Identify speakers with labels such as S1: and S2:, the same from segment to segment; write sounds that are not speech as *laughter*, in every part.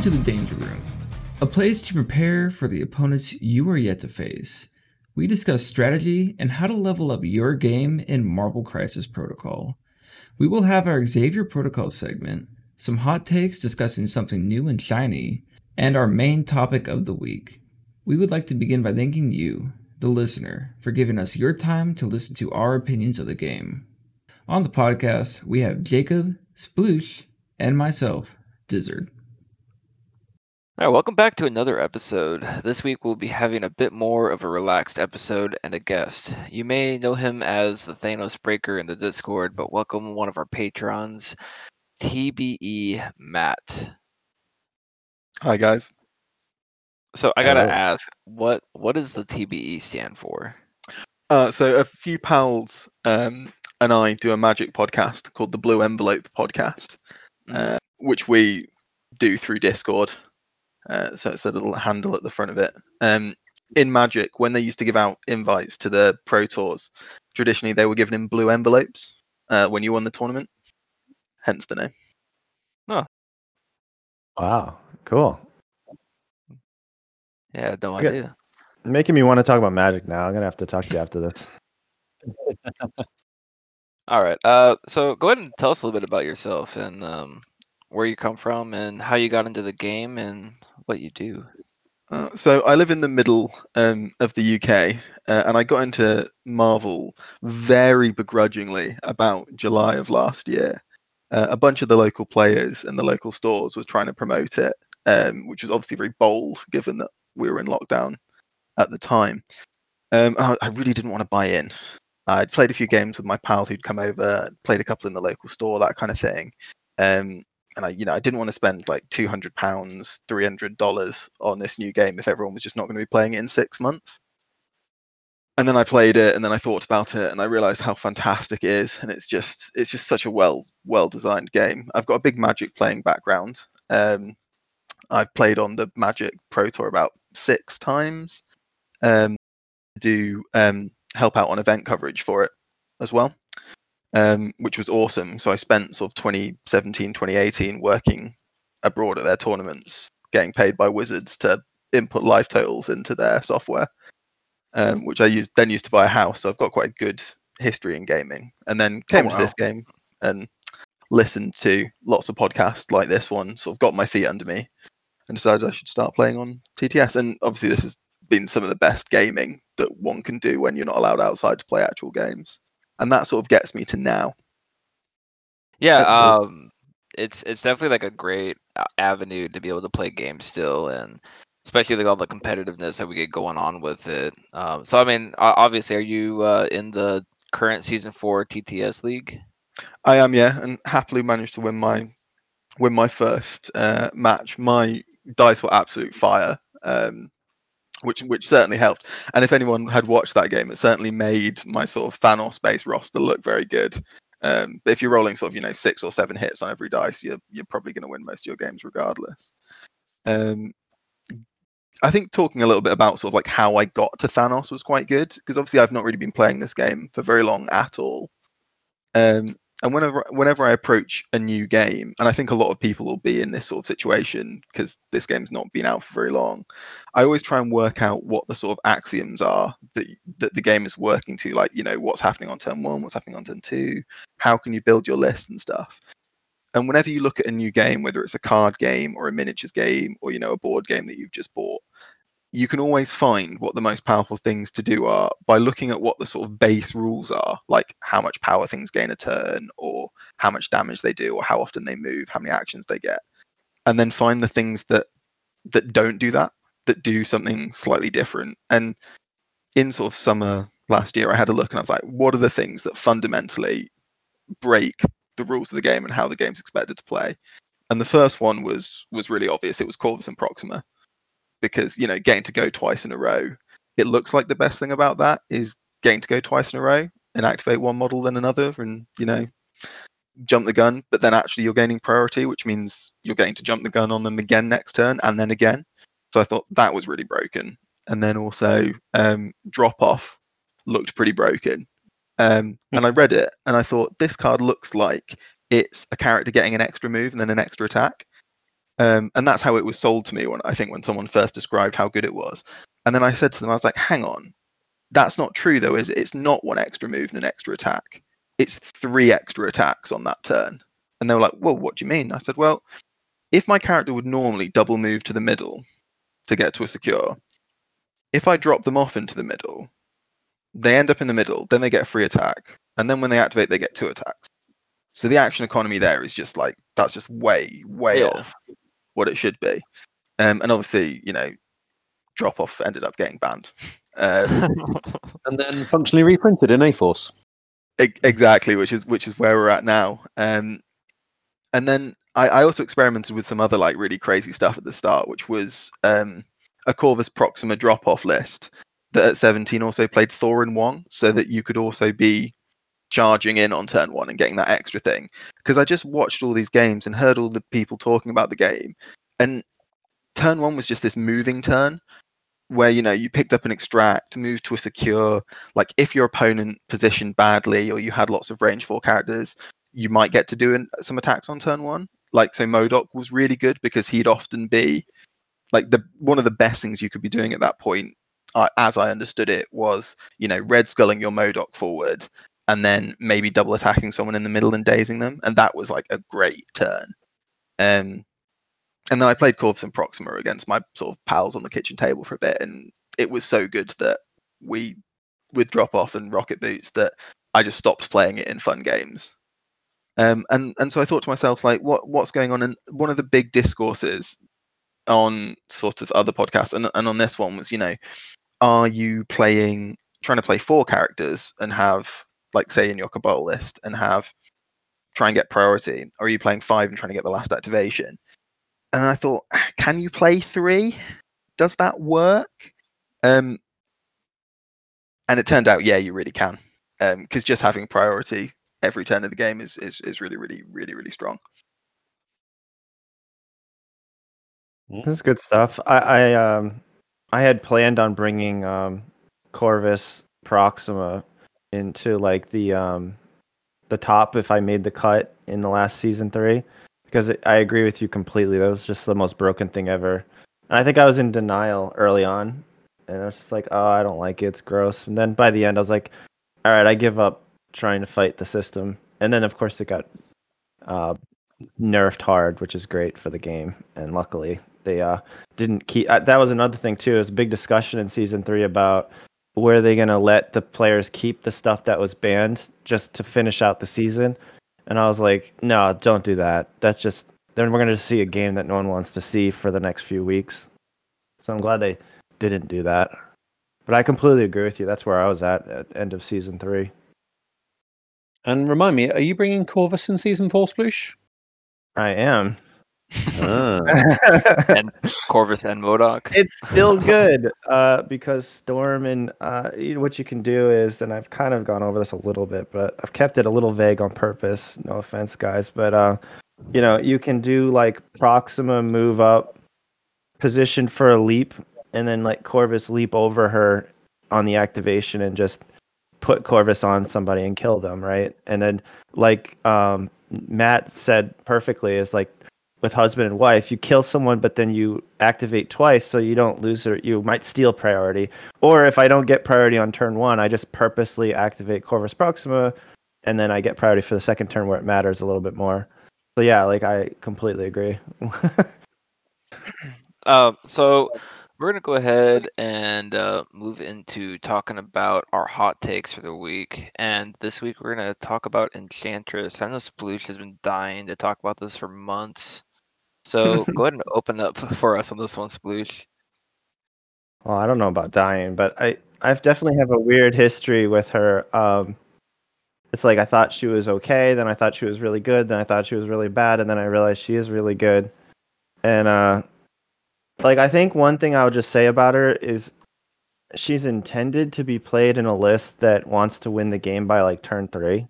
S1: Welcome to the Danger Room, a place to prepare for the opponents you are yet to face. We discuss strategy and how to level up your game in Marvel Crisis Protocol. We will have our Xavier Protocol segment, some hot takes discussing something new and shiny, and our main topic of the week. We would like to begin by thanking you, the listener, for giving us your time to listen to our opinions of the game. On the podcast, we have Jacob, Sploosh, and myself, Dizzard.
S2: All right, welcome back to another episode. This week we'll be having a bit more of a relaxed episode and a guest. You may know him as the Thanos Breaker in the Discord, but welcome one of our patrons, TBE Matt.
S3: Hi guys.
S2: So I gotta
S4: Hello.
S2: ask, what what does the TBE stand for?
S3: Uh, so a few pals um, and I do a magic podcast called the Blue Envelope Podcast, uh, which we do through Discord. Uh, so it's a little handle at the front of it. Um, in Magic, when they used to give out invites to the Pro Tours, traditionally they were given in blue envelopes uh, when you won the tournament. Hence the name.
S4: No wow, cool.
S2: Yeah, no
S4: Okay.
S2: idea.
S4: Making me want to talk about magic now. I'm gonna have to talk to you after this. *laughs*
S2: All right. Uh, so go ahead and tell us a little bit about yourself and um, where you come from and how you got into the game and what you do.
S3: Uh, so I live in the middle um, of the UK, uh, and I got into Marvel very begrudgingly about July of last year. Uh, a bunch of the local players and the local stores was trying to promote it, um, which was obviously very bold given that we were in lockdown at the time. Um, I, I really didn't want to buy in. I'd played a few games with my pal who'd come over, played a couple in the local store, that kind of thing. Um, and I, you know, I didn't want to spend like two hundred pounds, three hundred dollars on this new game if everyone was just not going to be playing it in six months. And then I played it, and then I thought about it, and I realized how fantastic it is, and it's just, it's just such a well, well designed game. I've got a big Magic playing background. Um, I've played on the Magic Pro Tour about six times. Um, do um, help out on event coverage for it as well um, which was awesome. So I spent sort of 2017, 2018 working abroad at their tournaments, getting paid by Wizards to input life totals into their software, um, which I used then used to buy a house. So I've got quite a good history in gaming. And then came
S2: Oh,
S3: to this game and listened to lots of podcasts like this one, sort of got my feet under me and decided I should start playing on TTS. And obviously this has been some of the best gaming that one can do when you're not allowed outside to play actual games and that sort of gets me to now.
S2: Yeah, um, it's it's definitely like a great uh, avenue to be able to play games still, and especially like all the competitiveness that we get going on with it. Um, so I mean, obviously, are you uh, in the current season four TTS league?
S3: I am, yeah, and happily managed to win my win my first uh, match. My dice were absolute fire, um, which which certainly helped. And if anyone had watched that game, it certainly made my sort of Thanos-based roster look very good. Um, but if you're rolling sort of you know six or seven hits on every dice, you're you're probably going to win most of your games regardless. Um, I think talking a little bit about sort of like how I got to Thanos was quite good because obviously I've not really been playing this game for very long at all. Um, and whenever whenever I approach a new game, and I think a lot of people will be in this sort of situation because this game's not been out for very long, I always try and work out what the sort of axioms are that that the game is working to, like you know what's happening on turn one, what's happening on turn two, how can you build your list and stuff. And whenever you look at a new game, whether it's a card game or a miniatures game or you know a board game that you've just bought, you can always find what the most powerful things to do are by looking at what the sort of base rules are, like how much power things gain a turn, or how much damage they do, or how often they move, how many actions they get, and then find the things that that don't do that, that do something slightly different. And in sort of summer last year, I had a look and I was like, what are the things that fundamentally break the rules of the game and how the game's expected to play? And the first one was was really obvious. It was Corvus and Proxima because you know getting to go twice in a row it looks like the best thing about that is getting to go twice in a row and activate one model then another and you know jump the gun but then actually you're gaining priority which means you're getting to jump the gun on them again next turn and then again. So i thought that was really broken. And then also um, drop off looked pretty broken. Um, and i read it and i thought this card looks like it's a character getting an extra move and then an extra attack Um, and that's how it was sold to me when I think when someone first described how good it was. And then I said to them, I was like, hang on, that's not true though, is it? It's not one extra move and an extra attack. It's three extra attacks on that turn. And they were like, well, what do you mean? I said, well, if my character would normally double move to the middle to get to a secure, if I drop them off into the middle, they end up in the middle, then they get a free attack. And then when they activate, they get two attacks. So the action economy there is just like, that's just way, way
S2: Yeah.
S3: off what it should be. Um, and obviously, you know, drop off ended up getting banned. Um, *laughs*
S5: And then functionally reprinted in A Force.
S3: E- exactly, which is which is where we're at now. Um, and then I, I also experimented with some other like really crazy stuff at the start, which was um, a Corvus Proxima drop off list that at 17 also played Thorin Wong, so that you could also be charging in on turn one and getting that extra thing. Because I just watched all these games and heard all the people talking about the game, and turn one was just this moving turn where you know you picked up an extract, moved to a secure, like if your opponent positioned badly or you had lots of range four characters, you might get to do an, some attacks on turn one. Like so, MODOK was really good because he'd often be like the one of the best things you could be doing at that point, uh, as I understood it, was you know red sculling your MODOK forward and then maybe double attacking someone in the middle and dazing them, and that was like a great turn. Um, and then I played Corvus and Proxima against my sort of pals on the kitchen table for a bit, and it was so good that we with drop off and rocket boots that I just stopped playing it in fun games. Um, and and so I thought to myself, like, what what's going on? And one of the big discourses on sort of other podcasts and, and on this one was, you know, are you playing trying to play four characters and have like say in your Cabal list and have try and get priority, or are you playing five and trying to get the last activation? And I thought, can you play three? Does that work? Um, and it turned out, yeah, you really can, because just having priority every turn of the game is is is really, really, really, really strong.
S4: This is good stuff. I, I um I had planned on bringing um Corvus Proxima into like the um the top if I made the cut in the last season three because it, I agree with you completely. That was just the most broken thing ever. And I think I was in denial early on, and I was just like, "Oh, I don't like it. It's gross." And then by the end, I was like, "All right, I give up trying to fight the system." And then of course it got uh, nerfed hard, which is great for the game. And luckily, they uh, didn't keep. Uh, that was another thing too. It was a big discussion in season three about were they going to let the players keep the stuff that was banned just to finish out the season. And I was like, no, don't do that. That's just then we're going to see a game that no one wants to see for the next few weeks. So I'm glad they didn't do that. But I completely agree with you. That's where I was at at end of season three.
S5: And remind me, are you bringing Corvus in season four, Sploosh?
S4: I am.
S5: Ah.
S2: and Corvus and MODOK.
S4: it's still *laughs* good uh, because Storm and uh, you know, what you can do is, and I've kind of gone over this a little bit, but I've kept it a little vague on purpose. No offense, guys, but uh, you know you can do like Proxima move up, position for a leap, and then like Corvus leap over her on the activation and just put Corvus on somebody and kill them, right? And then like um, Matt said perfectly, is like with husband and wife, you kill someone, but then you activate twice, so you don't lose her. You might steal priority, or if I don't get priority on turn one, I just purposely activate Corvus Proxima, and then I get priority for the second turn where it matters a little bit more. So yeah, like I completely agree. *laughs*
S2: Uh, so we're gonna go ahead and uh, move into talking about our hot takes for the week. And this week we're gonna talk about Enchantress. I know Sploosh has been dying to talk about this for months. So *laughs* go ahead and open up for us on this one, Sploosh.
S4: well, I don't know about dying, but I I've definitely have a weird history with her. Um, it's like I thought she was okay, then I thought she was really good, then I thought she was really bad, and then I realized she is really good. And uh, like I think one thing I would just say about her is she's intended to be played in a list that wants to win the game by like turn three,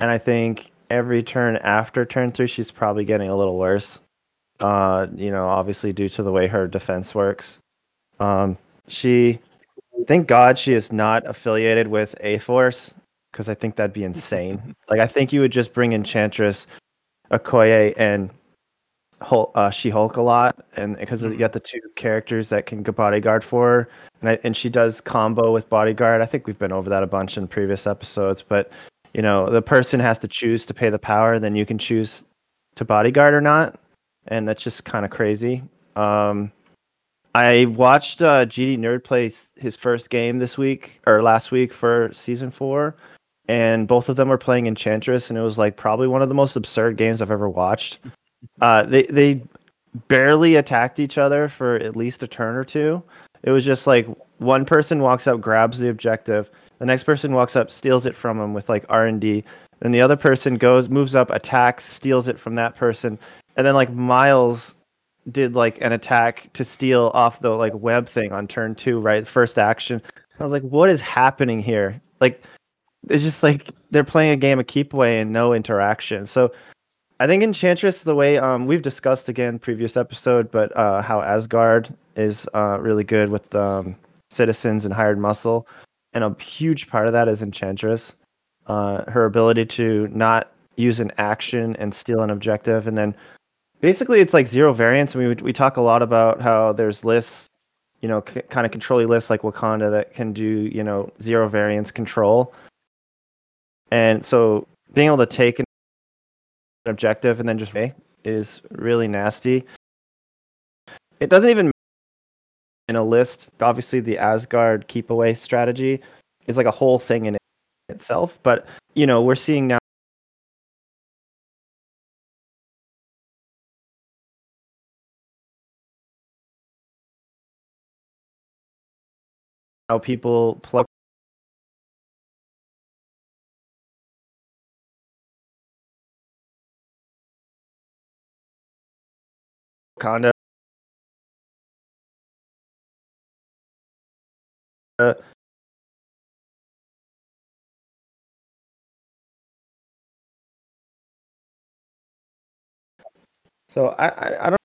S4: and I think every turn after turn three she's probably getting a little worse. Uh, you know, obviously due to the way her defense works. Um, she, thank God, she is not affiliated with A Force because I think that'd be insane. *laughs* like I think you would just bring Enchantress, Okoye, and Hulk, uh, She Hulk a lot, and because you got the two characters that can go bodyguard for her, and I, and she does combo with bodyguard. I think we've been over that a bunch in previous episodes, but you know the person has to choose to pay the power, then you can choose to bodyguard or not, and that's just kind of crazy. Um, I watched uh, GD Nerd play his first game this week or last week for season four, and both of them were playing Enchantress, and it was like probably one of the most absurd games I've ever watched. *laughs* Uh, they they barely attacked each other for at least a turn or two. It was just like one person walks up, grabs the objective, the next person walks up, steals it from him with like R and D, then the other person goes, moves up, attacks, steals it from that person, and then like Miles did like an attack to steal off the like web thing on turn two, right? First action. I was like, what is happening here? Like, it's just like they're playing a game of keep away and no interaction. So I think Enchantress, the way um, we've discussed again previous episode, but uh, how Asgard is uh, really good with um, citizens and hired muscle, and a huge part of that is Enchantress. Uh, her ability to not use an action and steal an objective, and then basically it's like zero variance. I mean, we, we talk a lot about how there's lists, you know, c- kind of controlly lists like Wakanda that can do you know zero variance control, and so being able to take an objective and then just is really nasty. It doesn't even in a list. Obviously, the Asgard keep away strategy is like a whole thing in itself. But you know, we're seeing now. How people plug Wakanda. So I, I, I don't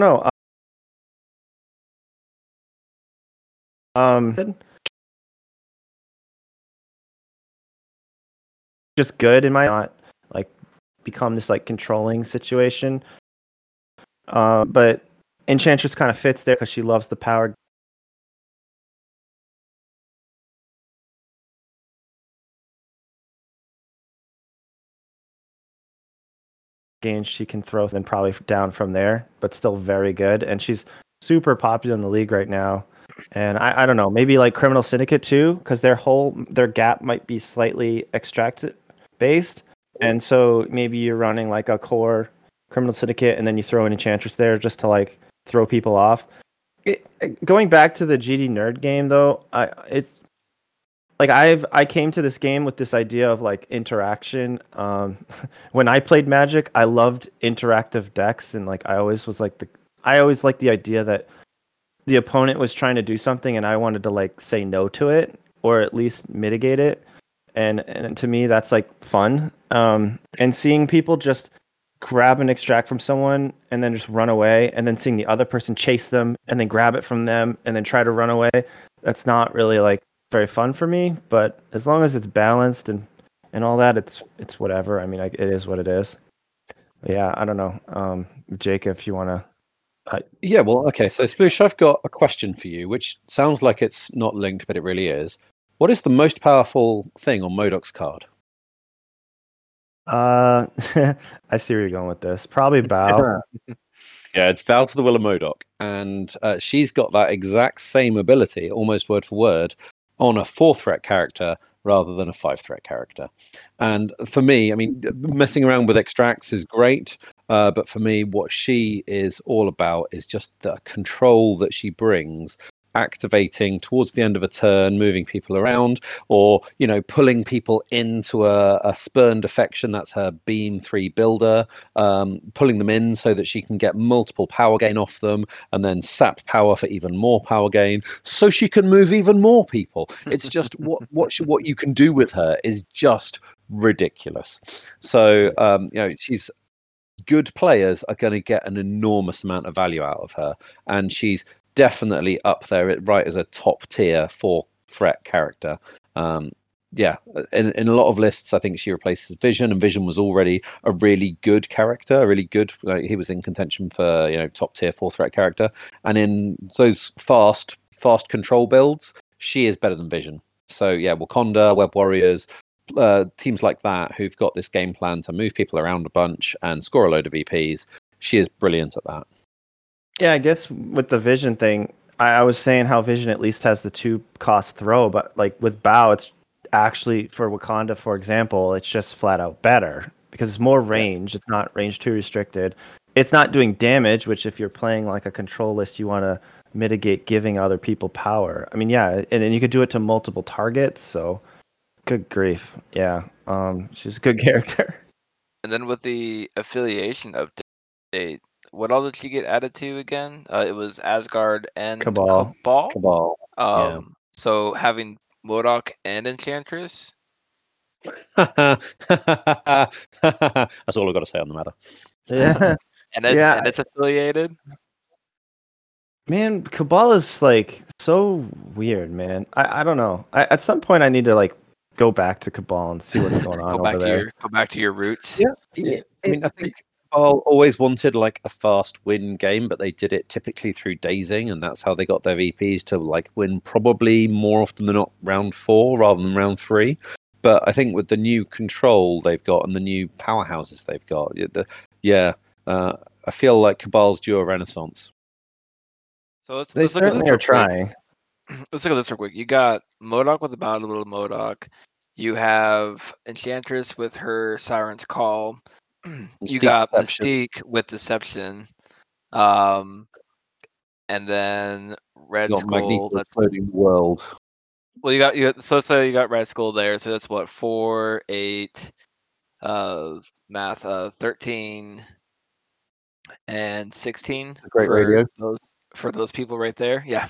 S4: know. Um, just good in my not like become this like controlling situation. Uh, but Enchantress kind of fits there because she loves the power. Gains she can throw then probably down from there, but still very good. And she's super popular in the league right now. And I, I don't know, maybe like Criminal Syndicate too, because their whole their gap might be slightly extracted based. And so maybe you're running like a core criminal syndicate and then you throw an enchantress there just to like throw people off. It, going back to the GD nerd game though, I it's like I've I came to this game with this idea of like interaction. Um, *laughs* when I played Magic, I loved interactive decks and like I always was like the I always liked the idea that the opponent was trying to do something and I wanted to like say no to it or at least mitigate it and and to me that's like fun. Um, and seeing people just grab and extract from someone and then just run away, and then seeing the other person chase them and then grab it from them and then try to run away, that's not really like very fun for me. But as long as it's balanced and and all that, it's it's whatever. I mean, I, it is what it is. But yeah, I don't know, um, Jake, if you want to.
S5: Uh, yeah, well, okay. So, Sploosh, I've got a question for you, which sounds like it's not linked, but it really is. What is the most powerful thing on MODOK's card?
S4: Uh, *laughs* I see where you're going with this. Probably *laughs* bow.
S5: yeah, it's bow to the will of MODOK, and uh, she's got that exact same ability, almost word for word, on a four threat character rather than a five threat character. And for me, I mean, messing around with extracts is great, uh, but for me, what she is all about is just the control that she brings activating towards the end of a turn, moving people around, or you know, pulling people into a, a spurned affection. That's her beam three builder, um, pulling them in so that she can get multiple power gain off them, and then sap power for even more power gain, so she can move even more people. It's just *laughs* what what she, what you can do with her is just ridiculous. So um, you know, she's good players are going to get an enormous amount of value out of her and she's definitely up there, right as a top tier for threat character. Um, yeah, in, in a lot of lists, I think she replaces Vision, and Vision was already a really good character, a really good. Like, he was in contention for you know top tier four threat character, and in those fast fast control builds, she is better than Vision. So yeah, Wakanda, Web Warriors, uh, teams like that who've got this game plan to move people around a bunch and score a load of VPs. She is brilliant at that.
S4: Yeah, I guess with the Vision thing, I, I was saying how Vision at least has the two cost throw, but like with Bow, it's actually for Wakanda, for example, it's just flat out better because it's more range. It's not range too restricted. It's not doing damage, which if you're playing like a control list, you want to mitigate giving other people power. I mean, yeah, and then you could do it to multiple targets. So, good grief, yeah, um, she's a good *laughs* character.
S2: And then with the affiliation update, what all did she get added to again? Uh, it was Asgard and
S4: Cabal.
S2: Cabal.
S5: Cabal.
S2: Um, So having MODOK and Enchantress. *laughs*
S5: That's all I've got to say on the matter.
S4: Yeah, *laughs*
S2: And it's,
S4: Yeah.
S2: and it's affiliated.
S4: man, Cabal is like so weird, man. I, I don't know. I, at some point, I need to like go back to Cabal and see what's *laughs* going on
S2: Go back
S4: over
S2: to
S4: there.
S2: your go back to your roots.
S5: Yeah, I mean, I think Cabal always wanted like a fast win game, but they did it typically through dazing, and that's how they got their VPs to like win probably more often than not round four rather than round three. But I think with the new control they've got and the new powerhouses they've got, yeah, the, yeah uh, I feel like Cabal's due a renaissance.
S2: So let's,
S4: They
S2: let's look at
S4: certainly
S2: this
S4: are
S2: real quick.
S4: trying. *clears throat*
S2: Let's look at this real quick. You got MODOK with the Battle Little MODOK. You have Enchantress with her Siren's Call. *clears throat* you got
S5: Deception.
S2: Mystique with Deception. Um, and then Red
S5: Got
S2: Skull. That's
S5: the world.
S2: well, you got you. Got, so let's say you got Red Skull there. So that's what four, eight, uh, math, uh, thirteen, and sixteen.
S5: Great
S2: for
S5: radio.
S2: Those for those people right there. Yeah.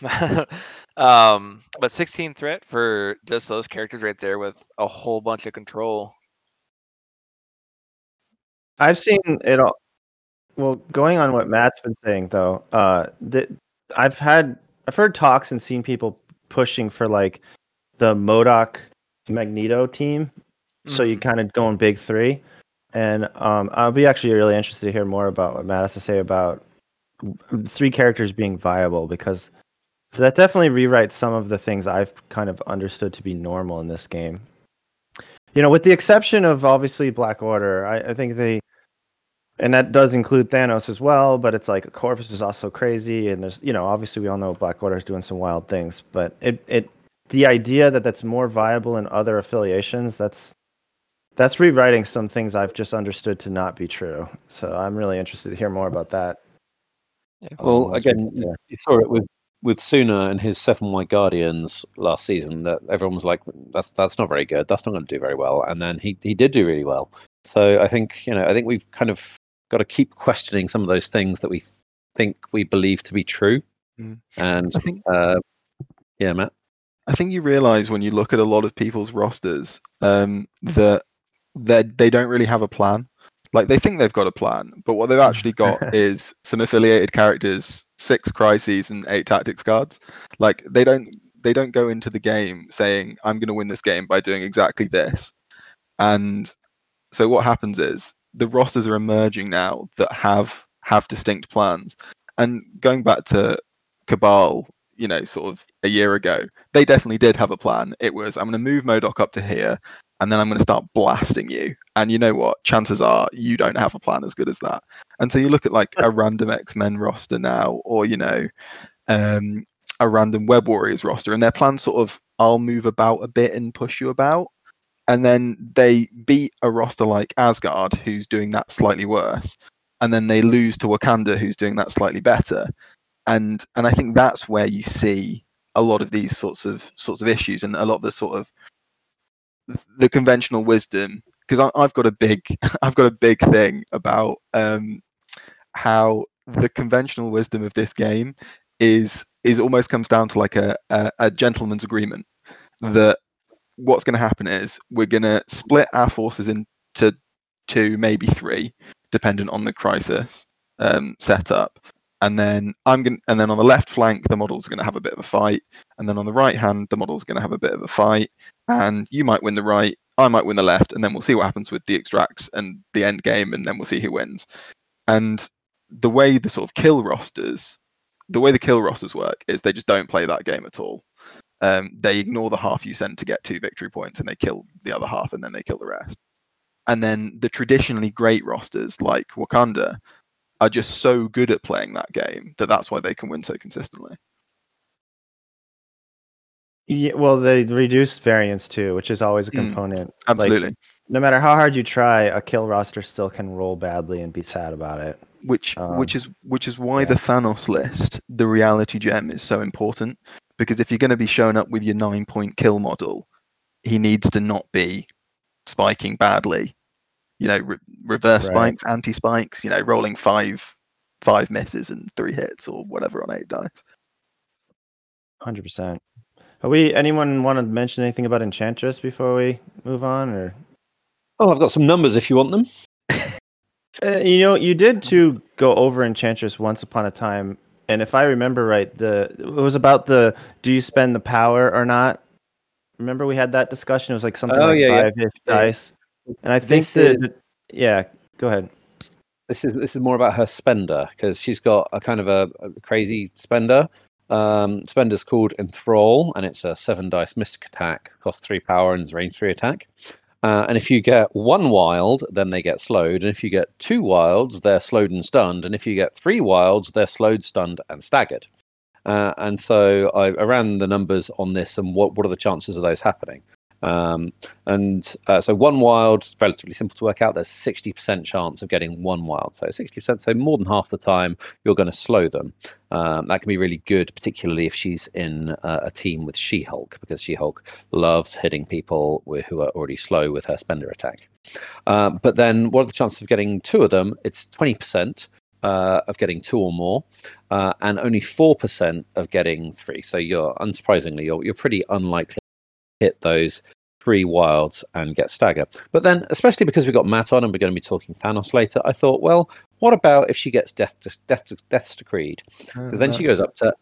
S2: *laughs* um, but sixteen threat for just those characters right there with a whole bunch of control.
S4: I've seen it all. Well, going on what Matt's been saying though, uh, that I've had I've heard talks and seen people pushing for like the MODOK Magneto team. So you
S2: Mhm.
S4: kind of going big three, and um, I'll be actually really interested to hear more about what Matt has to say about three characters being viable because that definitely rewrites some of the things I've kind of understood to be normal in this game. You know, with the exception of obviously Black Order, I, I think they, and that does include Thanos as well. But it's like Corvus is also crazy, and there's you know obviously we all know Black Order is doing some wild things, but it it the idea that that's more viable in other affiliations that's that's rewriting some things I've just understood to not be true. So I'm really interested to hear more about that. um,
S5: Well, again,
S4: get
S5: you saw it with with Suna and his Seven White Guardians last season. That everyone was like, "That's that's not very good. That's not going to do very well." And then he he did do really well. So I think you know I think we've kind of got to keep questioning some of those things that we think we believe to be true.
S3: Mm.
S5: And
S3: I think
S5: uh, yeah, Matt.
S3: I think you realize when you look at a lot of people's rosters um, that they they don't really have a plan. Like they think they've got a plan, but what they've hmm. actually got *laughs* is some affiliated characters, six crises, and eight tactics cards. Like they don't they don't go into the game saying I'm going to win this game by doing exactly this. And so what happens is the rosters are emerging now that have have distinct plans. And going back to Cabal, you know, sort of a year ago, they definitely did have a plan. It was I'm going to move MODOK up to here, and then I'm going to start blasting you. And you know what? Chances are you don't have a plan as good as that. And so you look at like a *laughs* random X Men roster now, or you know, um, a random Web Warriors roster, and their plan sort of I'll move about a bit and push you about, and then they beat a roster like Asgard, who's doing that slightly worse, and then they lose to Wakanda, who's doing that slightly better and and I think that's where you see a lot of these sorts of sorts of issues and a lot of the sort of the conventional wisdom because I've got a big *laughs* I've got a big thing about um, how the conventional wisdom of this game is is almost comes down to like a a, a gentleman's agreement that what's going to happen is we're going to split our forces into two maybe three dependent on the crisis um, setup and then I'm going and then on the left flank the model's going to have a bit of a fight, and then on the right hand the model's going to have a bit of a fight, and you might win the right, I might win the left, and then we'll see what happens with the extracts and the end game, and then we'll see who wins. And the way the sort of kill rosters, the way the kill rosters work is they just don't play that game at all. Um, they ignore the half you send to get two victory points, and they kill the other half, and then they kill the rest. And then the traditionally great rosters like Wakanda are just so good at playing that game that that's why they can win so consistently.
S4: Yeah, well, they reduced variance too, which is always a
S3: Mm,
S4: component. Like,
S3: Absolutely.
S4: no matter how hard you try, a kill roster still can roll badly and be sad about it.
S3: which
S4: Um,
S3: which is which is why
S4: yeah.
S3: the Thanos list, the reality gem, is so important. Because if you're going to be showing up with your nine point kill model, he needs to not be spiking badly. You know, re- reverse
S4: Right.
S3: spikes, anti spikes. You know, rolling five five misses and three hits or whatever on eight dice.
S4: Hundred percent. Are we? Anyone want to mention anything about Enchantress before we move on, or
S5: Oh, I've got some numbers if you want them. *laughs*
S4: uh, you know, you did to go over Enchantress once upon a time, and if I remember right, the it was about the do you spend the power or not? Remember we had that discussion. It was like something
S5: Oh,
S4: like
S5: yeah, yeah.
S4: five ish
S5: Yeah.
S4: dice, and I think
S5: This
S4: that
S5: is-
S4: yeah. Go ahead.
S5: This is this is more about her spender because she's got a kind of a, a crazy spender. Um, spender's called Enthrall, and it's a seven dice mystic attack, cost three power and is range three attack. Uh, and if you get one wild, then they get slowed. And if you get two wilds, they're slowed and stunned. And if you get three wilds, they're slowed, stunned, and staggered. Uh, and so I, I ran the numbers on this and what, what are the chances of those happening. Um, and uh, so one wild, relatively simple to work out. There's 60% chance of getting one wild. So 60%, so more than half the time you're going to slow them. Um, that can be really good, particularly if she's in uh, a team with She-Hulk, because She-Hulk loves hitting people who are already slow with her spender attack. Uh, but then, what are the chances of getting two of them? It's 20%. Uh, of getting two or more, uh, and only four percent of getting three. So you're unsurprisingly you're you're pretty unlikely hit those three wilds and get stagger. But then, especially because we've got Matt on and we're going to be talking Thanos later, I thought, well, what about if she gets death to, death to, death's decreed? Because then she goes up to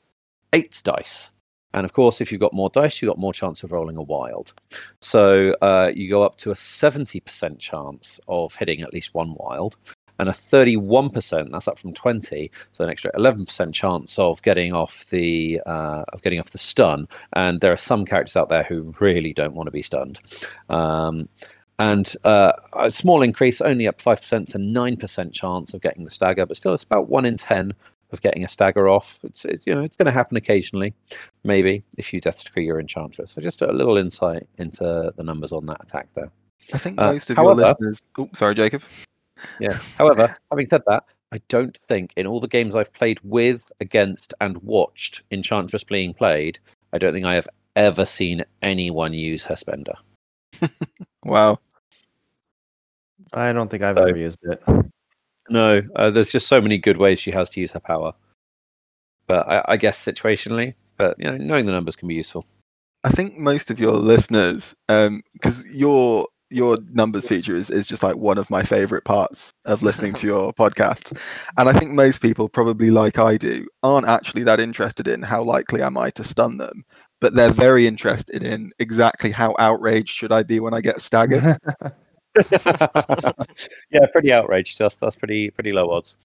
S5: eight dice. And of course, if you've got more dice, you've got more chance of rolling a wild. So uh, you go up to a 70% chance of hitting at least one wild, and a 31%, that's up from 20, so an extra 11% chance of getting off the uh, of getting off the stun. And there are some characters out there who really don't want to be stunned. Um, and uh, a small increase, only up 5% to 9% chance of getting the stagger, but still it's about 1 in 10 of getting a stagger off. It's, it's you know it's going to happen occasionally, maybe if you death decree your enchantress. So just a little insight into the numbers on that attack there.
S3: I think
S5: Uh,
S3: most of
S5: however-
S3: your listeners. Oh, sorry, Jacob.
S5: Yeah. However, *laughs* having said that, I don't think in all the games I've played with, against, and watched Enchantress being played, I don't think I have ever seen anyone use her spender. *laughs*
S3: Wow.
S4: I don't think I've
S5: So-
S4: ever used it.
S5: No, uh, there's just so many good ways she has to use her power. But I, I guess situationally, but you know, knowing the numbers can be useful.
S3: I think most of your listeners, because your your numbers feature is, is just like one of my favorite parts of listening to *laughs* your podcast. And I think most people, probably like I do, aren't actually that interested in how likely am I to stun them, but they're very interested in exactly how outraged should I be when I get staggered. *laughs* *laughs*
S5: yeah, pretty outraged. That's that's pretty pretty low odds.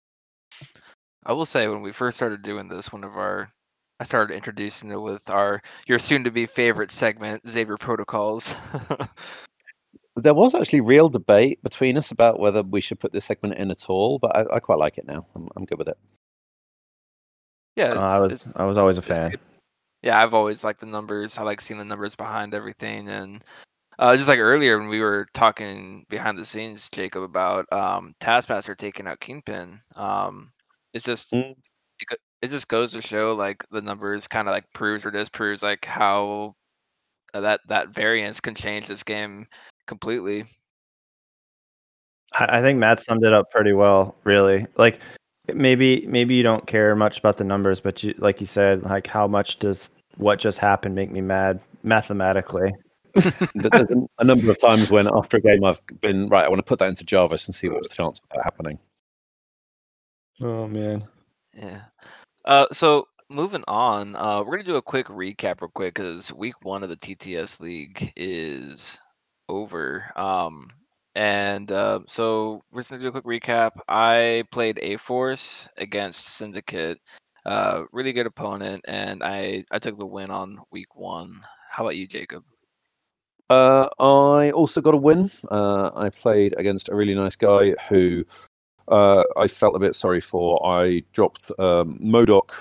S2: I will say when we first started doing this, one of our I started introducing it with our your soon to be favorite segment, Xavier Protocols.
S5: There was actually real debate between us about whether we should put this segment in at all, but I, I quite like it now. I'm, I'm good with it.
S2: yeah,
S4: Uh, I was
S2: it's-
S4: I was always a fan.
S2: good. Yeah, I've always liked the numbers. I like seeing the numbers behind everything, and uh, just like earlier when we were talking behind the scenes, Jacob, about um, Taskmaster taking out Kingpin. Um, it's just
S5: Mm.
S2: it, it just goes to show like the numbers kind of like proves or disproves like how uh, that that variance can change this game completely.
S4: I, I think Matt summed it up pretty well, really. Like maybe maybe you don't care much about the numbers, but you like you said, like how much does what just happened make me mad mathematically?
S5: There's a, a number of times when after a game I've been right. I want to put that into Jarvis and see what's the chance of that happening.
S4: Oh man.
S2: Yeah. Uh, so moving on, uh, we're gonna do a quick recap real quick because week one of the TTS league is over. Um, and uh, so we're just gonna do a quick recap. I played A Force against Syndicate. Uh, really good opponent, and I I took the win on week one. How about you, Jacob?
S5: Uh, I also got a win. Uh, I played against a really nice guy who uh, I felt a bit sorry for. I dropped um, MODOK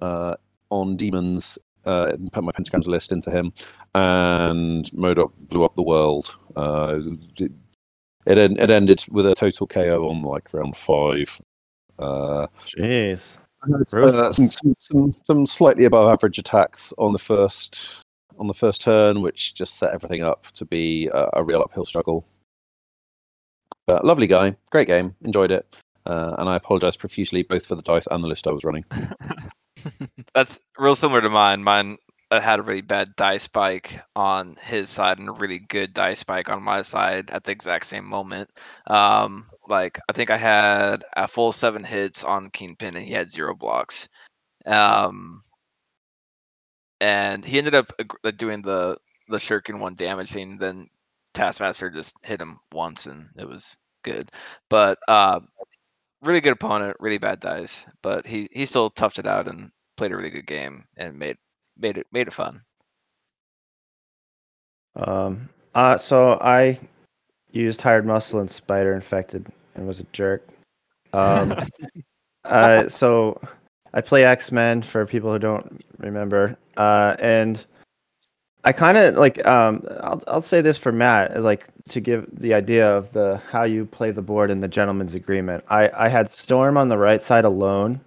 S5: uh, on demons, uh, put my pentagrams list into him, and MODOK blew up the world. Uh, it, it, en- it ended with a total KO on like round five. Uh,
S4: Jeez.
S5: uh, some, some, some, some slightly above average attacks on the first on the first turn, which just set everything up to be a, a real uphill struggle. But lovely guy, great game, enjoyed it, uh, and I apologise profusely both for the dice and the list I was running. *laughs*
S2: That's real similar to mine. Mine had a really bad die spike on his side and a really good die spike on my side at the exact same moment. Um, like I think I had a full seven hits on Kingpin and he had zero blocks. Um, and he ended up doing the the shuriken one damage thing. Then Taskmaster just hit him once and it was good. But uh, really good opponent, really bad dice, but he he still toughed it out and played a really good game and made made it made it fun.
S4: Um, uh, so I used hired muscle and spider infected and was a jerk. Um, *laughs* uh, so I play X Men for people who don't remember, uh, and I kind of like. Um, I'll I'll say this for Matt, like to give the idea of the how you play the board in the gentleman's agreement. I I had Storm on the right side alone,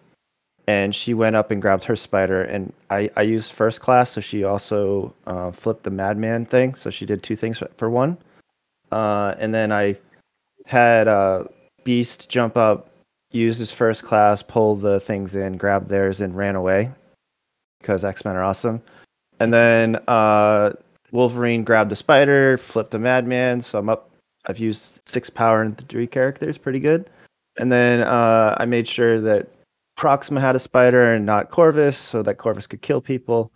S4: and she went up and grabbed her spider, and I I used first class, so she also uh, flipped the madman thing, so she did two things for, one, uh, and then I had uh, Beast jump up used his first class, pulled the things in, grabbed theirs, and ran away because X Men are awesome. And then uh, Wolverine grabbed the spider, flipped the Madman. So I'm up. I've used six power and three characters, pretty good. And then uh, I made sure that Proxima had a spider and not Corvus, so that Corvus could kill people.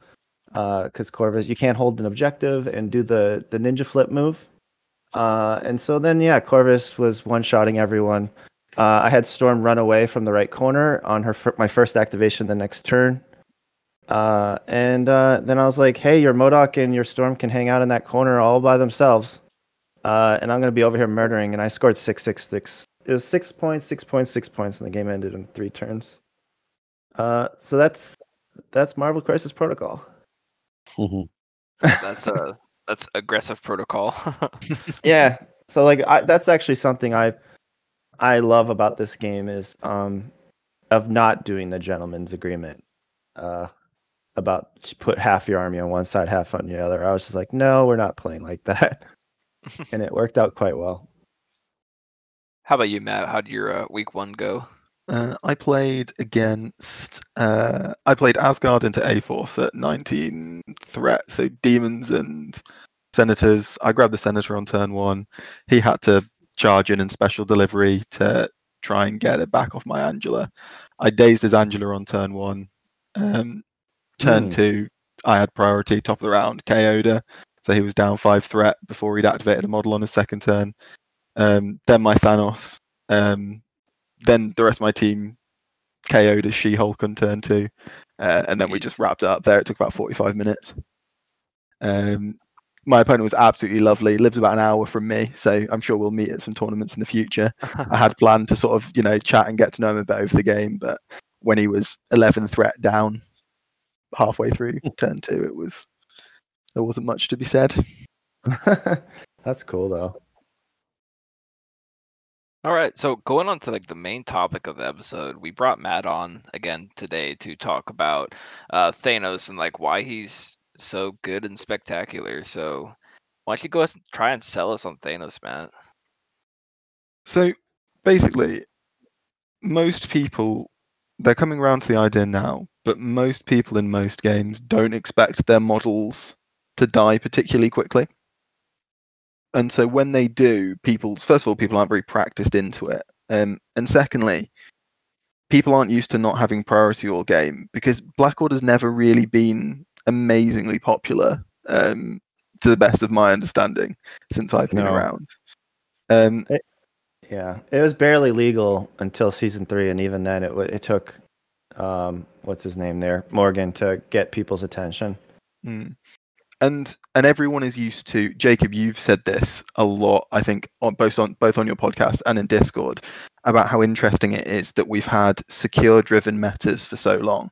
S4: Because Corvus, you can't hold an objective and do the the ninja flip move. Uh, and so then, yeah, Corvus was one shotting everyone. Uh, I had Storm run away from the right corner on her my first activation the next turn. Uh, and uh, then I was like, hey, your MODOK and your Storm can hang out in that corner all by themselves. Uh, and I'm going to be over here murdering. And I scored 666. It was six points, six points, six points, and the game ended in three turns. Uh, so that's that's Marvel Crisis Protocol.
S5: Mhm.
S2: That's a that's aggressive protocol. *laughs*
S4: yeah. So like I, that's actually something I I love about this game is um of not doing the gentleman's agreement. Uh about put half your army on one side, half on the other. I was just like, no, we're not playing like *laughs* that. and it worked out quite well.
S2: How about you, Matt? How'd your uh, week one go?
S3: Uh, I played against. Uh, I played Asgard into A Force at 19 threat, so demons and senators. I grabbed the senator on turn one. He had to charge in and special delivery to try and get it back off my Angela. I dazed his Angela on turn one. Um, turn
S4: Hmm.
S3: two, I had priority, top of the round, KO'd her. So he was down five threat before he'd activated a model on his second turn. Um, then my Thanos. Um, then the rest of my team KO'd a She Hulk on turn two. Uh, and then we just wrapped it up there. It took about 45 minutes. Um, my opponent was absolutely lovely. Lives about an hour from me, so I'm sure we'll meet at some tournaments in the future. I had *laughs* planned to sort of, you know, chat and get to know him a bit over the game, but when he was 11 threat down halfway through turn two, it was there wasn't much to be said. *laughs*
S4: that's cool though.
S2: All right, so going on to like the main topic of the episode, we brought Matt on again today to talk about uh, Thanos and like why he's so good and spectacular. So why don't you go us try and sell us on Thanos, Matt?
S3: So basically, most people they're coming around to the idea now, but most people in most games don't expect their models to die particularly quickly. And so when they do, people first of all, people aren't very practiced into it. Um, and secondly, people aren't used to not having priority all game because Black Order's never really been amazingly popular, um, to the best of my understanding, since I've been
S4: No.
S3: around. Um,
S4: Yeah, it was barely legal until season three, and even then, it it took, um, what's his name there, Morgan, to get people's attention.
S3: Mm. And and everyone is used to Jacob. You've said this a lot, I think, on both on both on your podcast and in Discord about how interesting it is that we've had secure-driven metas for so long.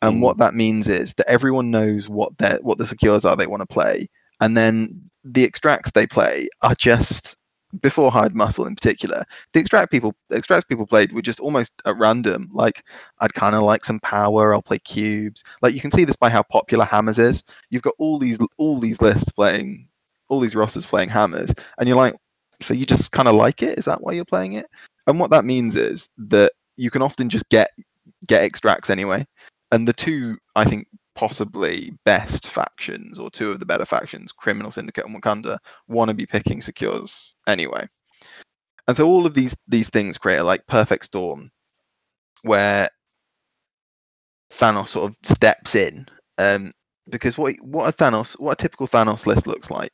S3: And
S5: Mm.
S3: what that means is that everyone knows what their what the secures are they want to play, and then the extracts they play are just before hired muscle in particular. The extract people extracts people played were just almost at random. Like I'd kind of like some power. I'll play cubes. Like you can see this by how popular hammers is. You've got all these all these lists playing, all these rosters playing hammers, and you're like, so you just kind of like it? Is that why you're playing it? And what that means is that you can often just get get extracts anyway. And the two, I think, possibly best factions or two of the better factions, Criminal Syndicate and Wakanda, want to be picking secures anyway. And so all of these these things create a like perfect storm where Thanos sort of steps in. Um, because what what a Thanos what a typical Thanos list looks like,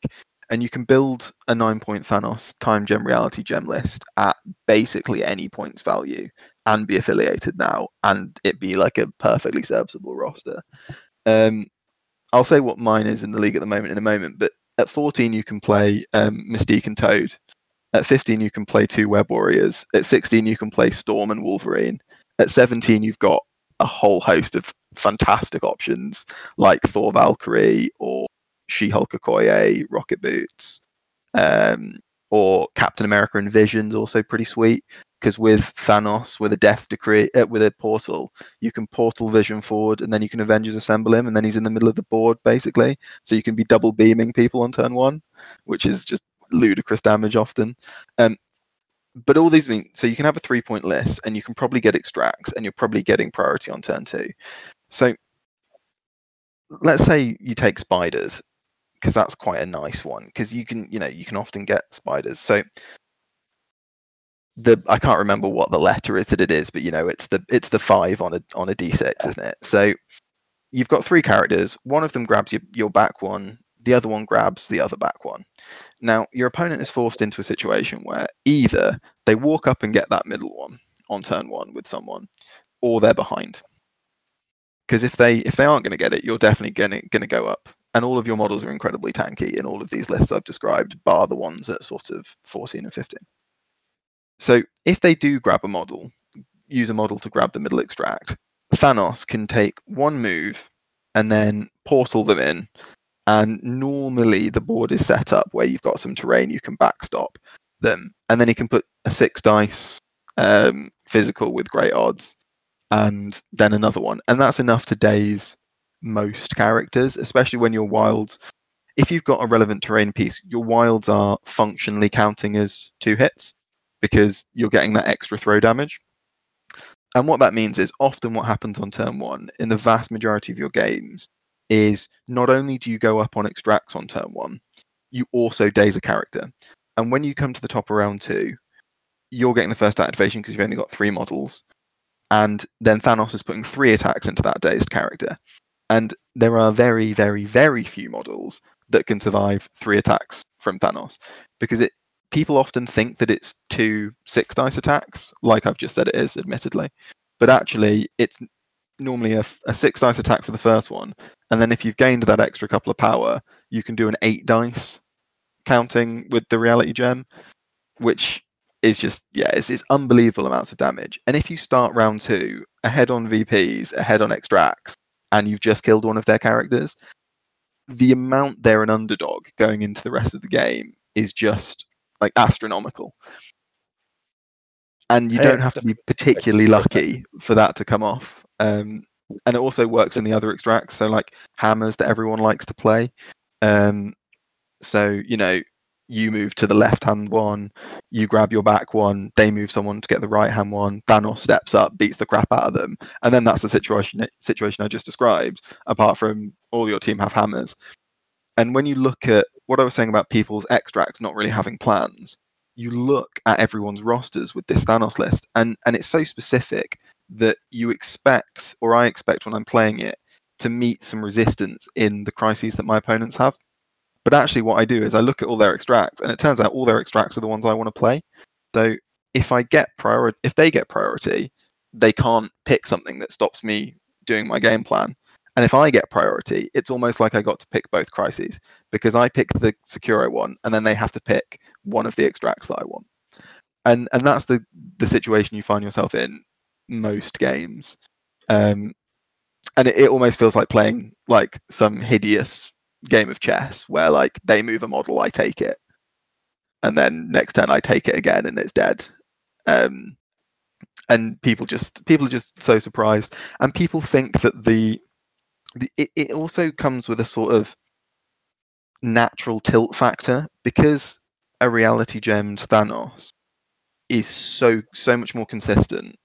S3: and you can build a nine point Thanos time gem reality gem list at basically any points value and be affiliated now and it be like a perfectly serviceable roster. Um, I'll say what mine is in the league at the moment in a moment, but at 14 you can play um, Mystique and Toad. At 15 you can play two Web Warriors. At 16 you can play Storm and Wolverine. At 17 you've got a whole host of fantastic options like Thor Valkyrie or She-Hulk Okoye, Rocket Boots, um, or Captain America and Vision's also pretty sweet because with Thanos, with a Death Decree, uh, with a portal, you can portal Vision forward, and then you can Avengers assemble him, and then he's in the middle of the board basically. So you can be double beaming people on turn one, which is just ludicrous damage often. Um, but all these mean so you can have a three point list, and you can probably get extracts, and you're probably getting priority on turn two. So let's say you take spiders because that's quite a nice one because you can you know you can often get spiders so the i can't remember what the letter is that it is but you know it's the it's the five on a on a d6 isn't it? So you've got three characters. One of them grabs your, your back one. The other one grabs the other back one. Now your opponent is forced into a situation where either they walk up and get that middle one on turn one with someone or they're behind. Because if they if they aren't going to get it you're definitely going to going to go up. And all of your models are incredibly tanky in all of these lists I've described, bar the ones at sort of 14 and 15. So if they do grab a model, use a model to grab the middle extract, Thanos can take one move and then portal them in. And normally the board is set up where you've got some terrain you can backstop them, and then he can put a six dice um, physical with great odds, and then another one, and that's enough to daze most characters, especially when your wilds. If you've got a relevant terrain piece, your wilds are functionally counting as two hits because you're getting that extra throw damage. And what that means is often what happens on turn one in the vast majority of your games is not only do you go up on extracts on turn one, you also daze a character. And when you come to the top of round two, you're getting the first activation because you've only got three models. And then Thanos is putting three attacks into that dazed character. And there are very, very, very few models that can survive three attacks from Thanos because it people often think that it's two six dice attacks, like I've just said it is, admittedly. But actually, it's normally a, a six dice attack for the first one. And then if you've gained that extra couple of power, you can do an eight dice counting with the reality gem, which is just, yeah, it's, it's unbelievable amounts of damage. And if you start round two ahead on VPs, ahead on extracts, and you've just killed one of their characters, the amount they're an underdog going into the rest of the game is just like astronomical. And you
S4: Hey,
S3: don't have to be particularly lucky for that to come off. Um, and it also works in the other extracts. So like hammers that everyone likes to play. Um, so you know, you move to the left hand one, you grab your back one, they move someone to get the right hand one. Thanos steps up, beats the crap out of them, and then that's the situation situation I just described. Apart from all your team have hammers, and when you look at what I was saying about people's extracts not really having plans, you look at everyone's rosters with this Thanos list, and and it's so specific that you expect, or I expect when I'm playing it, to meet some resistance in the crises that my opponents have. But actually, what I do is I look at all their extracts, and it turns out all their extracts are the ones I want to play. So if I get priority, if they get priority, they can't pick something that stops me doing my game plan. And if I get priority, it's almost like I got to pick both crises because I pick the Securo one, and then they have to pick one of the extracts that I want. And and that's the the situation you find yourself in most games. Um, and it, it almost feels like playing like some hideous game of chess where like they move a model, I take it, and then next turn I take it again and it's dead. Um, and people just people are just so surprised, and people think that the, the it, it also comes with a sort of natural tilt factor because a reality gemmed Thanos is so so much more consistent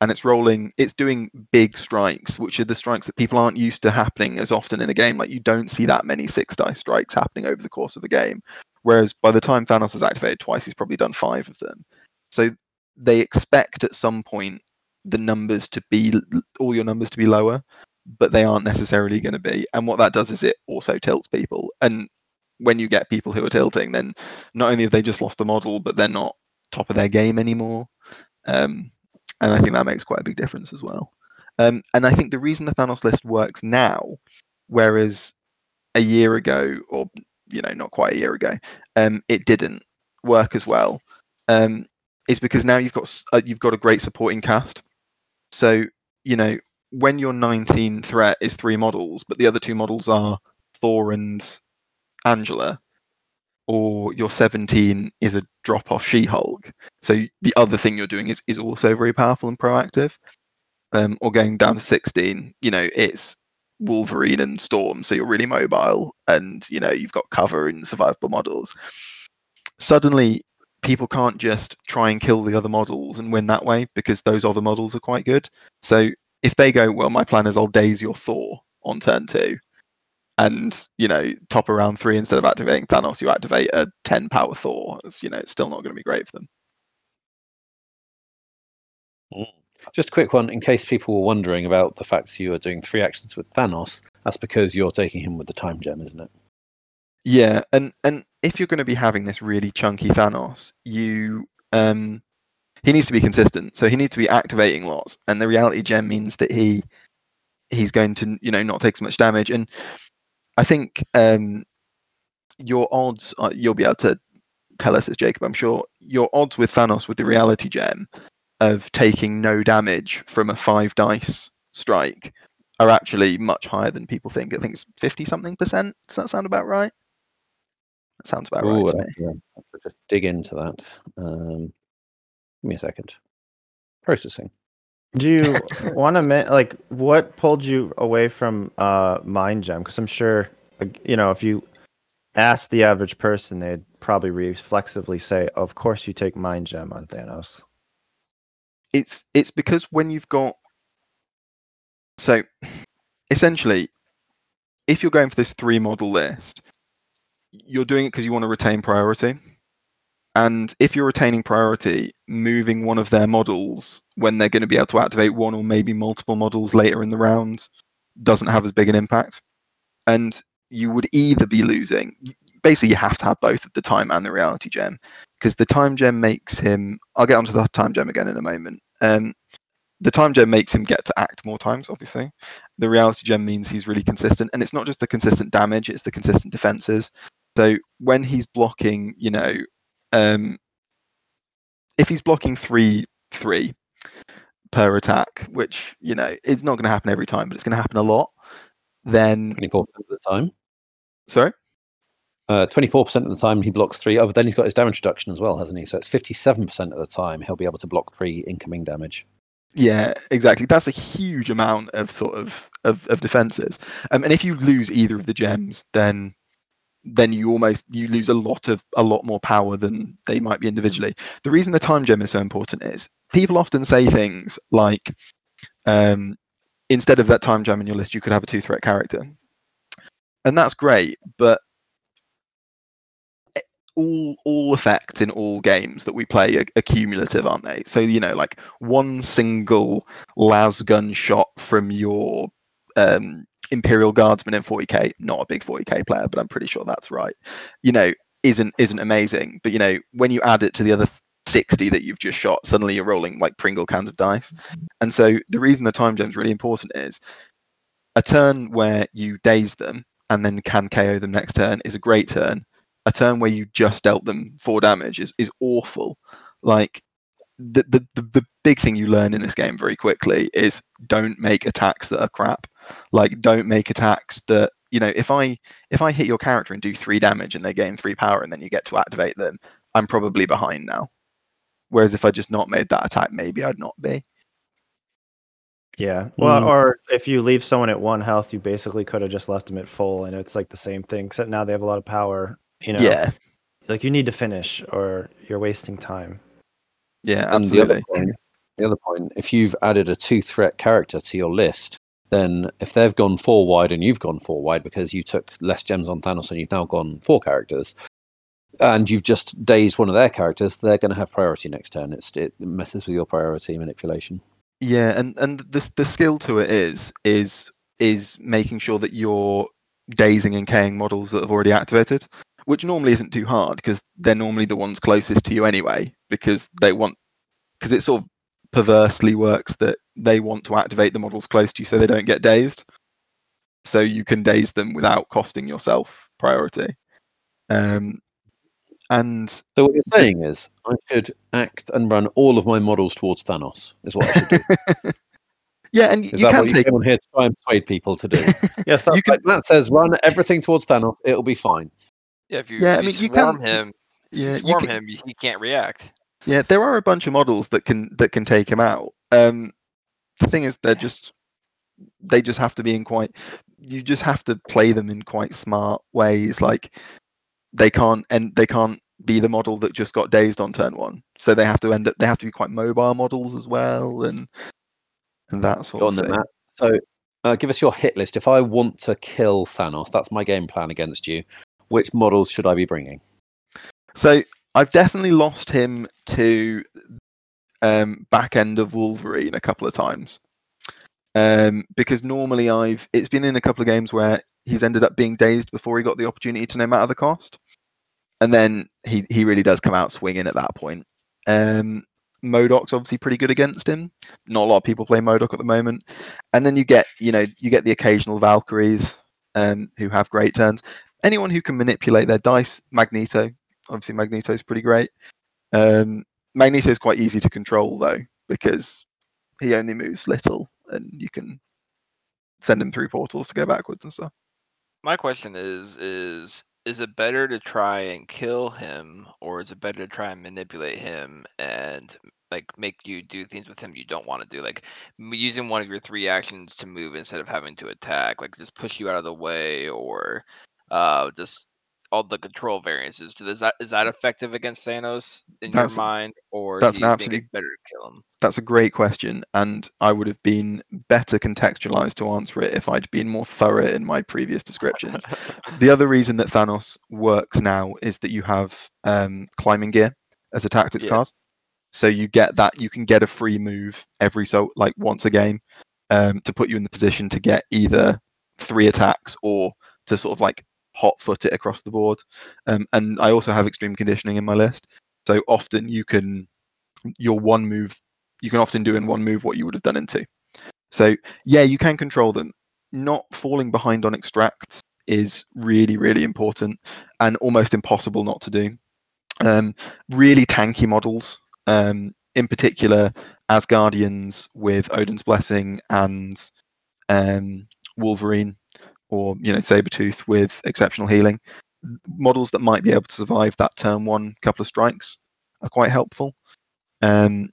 S3: and it's rolling it's doing big strikes which are the strikes that people aren't used to happening as often in a game. Like you don't see that many six dice strikes happening over the course of the game whereas by the time thanos is activated twice he's probably done five of them. So they expect at some point the numbers to be all your numbers to be lower but they aren't necessarily going to be and what that does is it also tilts people and when you get people who are tilting then not only have they just lost the model but they're not top of their game anymore um, and I think that makes quite a big difference as well. Um, and I think the reason the Thanos list works now, whereas a year ago, or you know, not quite a year ago, um, it didn't work as well, um, is because now you've got uh, you've got a great supporting cast. So you know, when your 19 threat is three models, but the other two models are Thor and Angela, or your 17 is a drop off She Hulk. So the other thing you're doing is, is also very powerful and proactive. Um, or going down to 16, you know, it's Wolverine and Storm, so you're really mobile and you know you've got cover and survivable models. Suddenly, people can't just try and kill the other models and win that way because those other models are quite good. So if they go, well, my plan is I'll daze your Thor on turn two, and you know top around three instead of activating Thanos, you activate a ten power Thor. It's, you know, it's still not going to be great for them.
S5: Mm. Just a quick one, in case people were wondering about the fact that you are doing three actions with Thanos. That's because you're taking him with the time gem, isn't it?
S3: Yeah, and and if you're going to be having this really chunky Thanos, you um he needs to be consistent. So he needs to be activating lots, and the reality gem means that he he's going to you know not take so much damage. And I think um, your odds, are, you'll be able to tell us as Jacob, I'm sure, your odds with Thanos with the reality gem of taking no damage from a five dice strike are actually much higher than people think. I think it's 50 something percent. Does that sound about right? That sounds about Ooh, right to me. Yeah,
S5: just dig into that. Um, give me a second. Processing.
S4: Do you *laughs* want to like what pulled you away from uh Mind Gem? Because I'm sure, you know, if you ask the average person, they'd probably reflexively say, "Of course, you take Mind Gem on Thanos."
S3: It's it's because when you've got so essentially, if you're going for this three model list, you're doing it because you want to retain priority. And if you're retaining priority, moving one of their models when they're going to be able to activate one or maybe multiple models later in the round doesn't have as big an impact. And you would either be losing, basically, you have to have both the time and the reality gem because the time gem makes him, I'll get onto the time gem again in a moment. Um, the time gem makes him get to act more times, obviously. The reality gem means he's really consistent. And it's not just the consistent damage, it's the consistent defenses. So when he's blocking, you know, um, if he's blocking three three per attack, which you know is not going to happen every time, but it's going to happen a lot, then
S5: twenty four percent of the time.
S3: Sorry.
S5: Uh, twenty-four percent of the time he blocks three. Oh, but then he's got his damage reduction as well, hasn't he? So it's fifty-seven percent of the time he'll be able to block three incoming damage.
S3: Yeah, exactly. That's a huge amount of sort of of, of defenses. Um, and if you lose either of the gems, then then you almost you lose a lot of a lot more power than they might be individually. The reason the time gem is so important is people often say things like, um, instead of that time gem in your list, you could have a two threat character, and that's great. But all all effects in all games that we play are, are cumulative, aren't they? So you know, like one single las gun shot from your um, Imperial Guardsman in 40k, not a big 40k player, but I'm pretty sure that's right. You know, isn't isn't amazing, but you know, when you add it to the other 60 that you've just shot, suddenly you're rolling like Pringle cans of dice. And so the reason the time gem is really important is a turn where you daze them and then can KO them next turn is a great turn. A turn where you just dealt them four damage is, is awful. Like the, the, the, the big thing you learn in this game very quickly is don't make attacks that are crap. Like don't make attacks that you know if I if I hit your character and do three damage and they gain three power and then you get to activate them, I'm probably behind now. Whereas if I just not made that attack, maybe I'd not be.
S4: Yeah. Well,
S5: Mm.
S4: or if you leave someone at one health, you basically could have just left them at full, and it's like the same thing. Except now they have a lot of power. You know.
S3: Yeah,
S4: Like you need to finish, or you're wasting time.
S3: yeah,
S5: And the other
S3: absolutely.
S5: point, the other point, if you've added a two threat character to your list, then if they've gone four wide and you've gone four wide because you took less gems on Thanos and you've now gone four characters, and you've just dazed one of their characters, they're going to have priority next turn. It's it messes with your priority manipulation.
S3: Yeah, and and the the skill to it is is is making sure that you're dazing and K'ing models that have already activated, which normally isn't too hard because they're normally the ones closest to you anyway because they want because it's sort of perversely works that they want to activate the models close to you so they don't get dazed. So you can daze them without costing yourself priority. Um, and
S5: So what you're saying is I should act and run all of my models towards Thanos. Is what I should do. *laughs*
S3: yeah, and
S5: Is
S3: you
S5: that
S3: can
S5: what you
S3: take
S5: came on here to try and persuade people to do? *laughs* yes, that,
S3: You can-
S5: like Matt says. Run everything towards Thanos. It'll be fine.
S2: Yeah, if you,
S3: Yeah,
S2: if
S3: I
S2: you
S3: mean, you
S2: swarm
S3: can-
S2: him,
S3: yeah,
S2: you
S3: you
S2: swarm
S3: can-
S2: him, he can't react.
S3: Yeah, there are a bunch of models that can that can take him out. Um, the thing is, they're just they just have to be in quite. You just have to play them in quite smart ways. Like they can't and they can't be the model that just got dazed on turn one. So they have to end up. They have to be quite mobile models as well, and and that sort of
S5: on then,
S3: thing.
S5: So uh, give us your hit list. If I want to kill Thanos, that's my game plan against you. Which models should I be bringing?
S3: So I've definitely lost him to um, back end of Wolverine a couple of times. Um, because normally I've it's been in a couple of games where he's ended up being dazed before he got the opportunity to no matter the cost, and then he he really does come out swinging at that point. Um, MODOK's obviously pretty good against him. Not a lot of people play Modoc at the moment, and then you get you know you get the occasional Valkyries um, who have great turns. Anyone who can manipulate their dice, Magneto, obviously Magneto's pretty great. Um, Magneto's quite easy to control though because he only moves little, and you can send him through portals to go backwards and stuff.
S2: My question is is is it better to try and kill him or is it better to try and manipulate him and like make you do things with him you don't want to do like using one of your three actions to move instead of having to attack like just push you out of the way or uh just all the control variances is that is that effective against Thanos in
S3: That's-
S2: your mind or
S3: that's
S2: do you
S3: an
S2: think it's better to kill him
S3: That's a great question, and I would have been better contextualized to answer it if I'd been more thorough in my previous descriptions. the other reason that Thanos works now is that you have um, climbing gear as a tactics
S2: Yeah.
S3: card, so you get that you can get a free move every so like once a game um, to put you in the position to get either three attacks or to sort of like hot foot it across the board. Um, and I also have extreme conditioning in my list, so often you can your one move you can often do in one move what you would have done in two. So yeah, you can control them. Not falling behind on extracts is really, really important and almost impossible not to do. Um, really tanky models, um, in particular Asgardians with Odin's Blessing and um, Wolverine, or you know Sabretooth with exceptional healing. Models that might be able to survive that turn one couple of strikes are quite helpful. Um,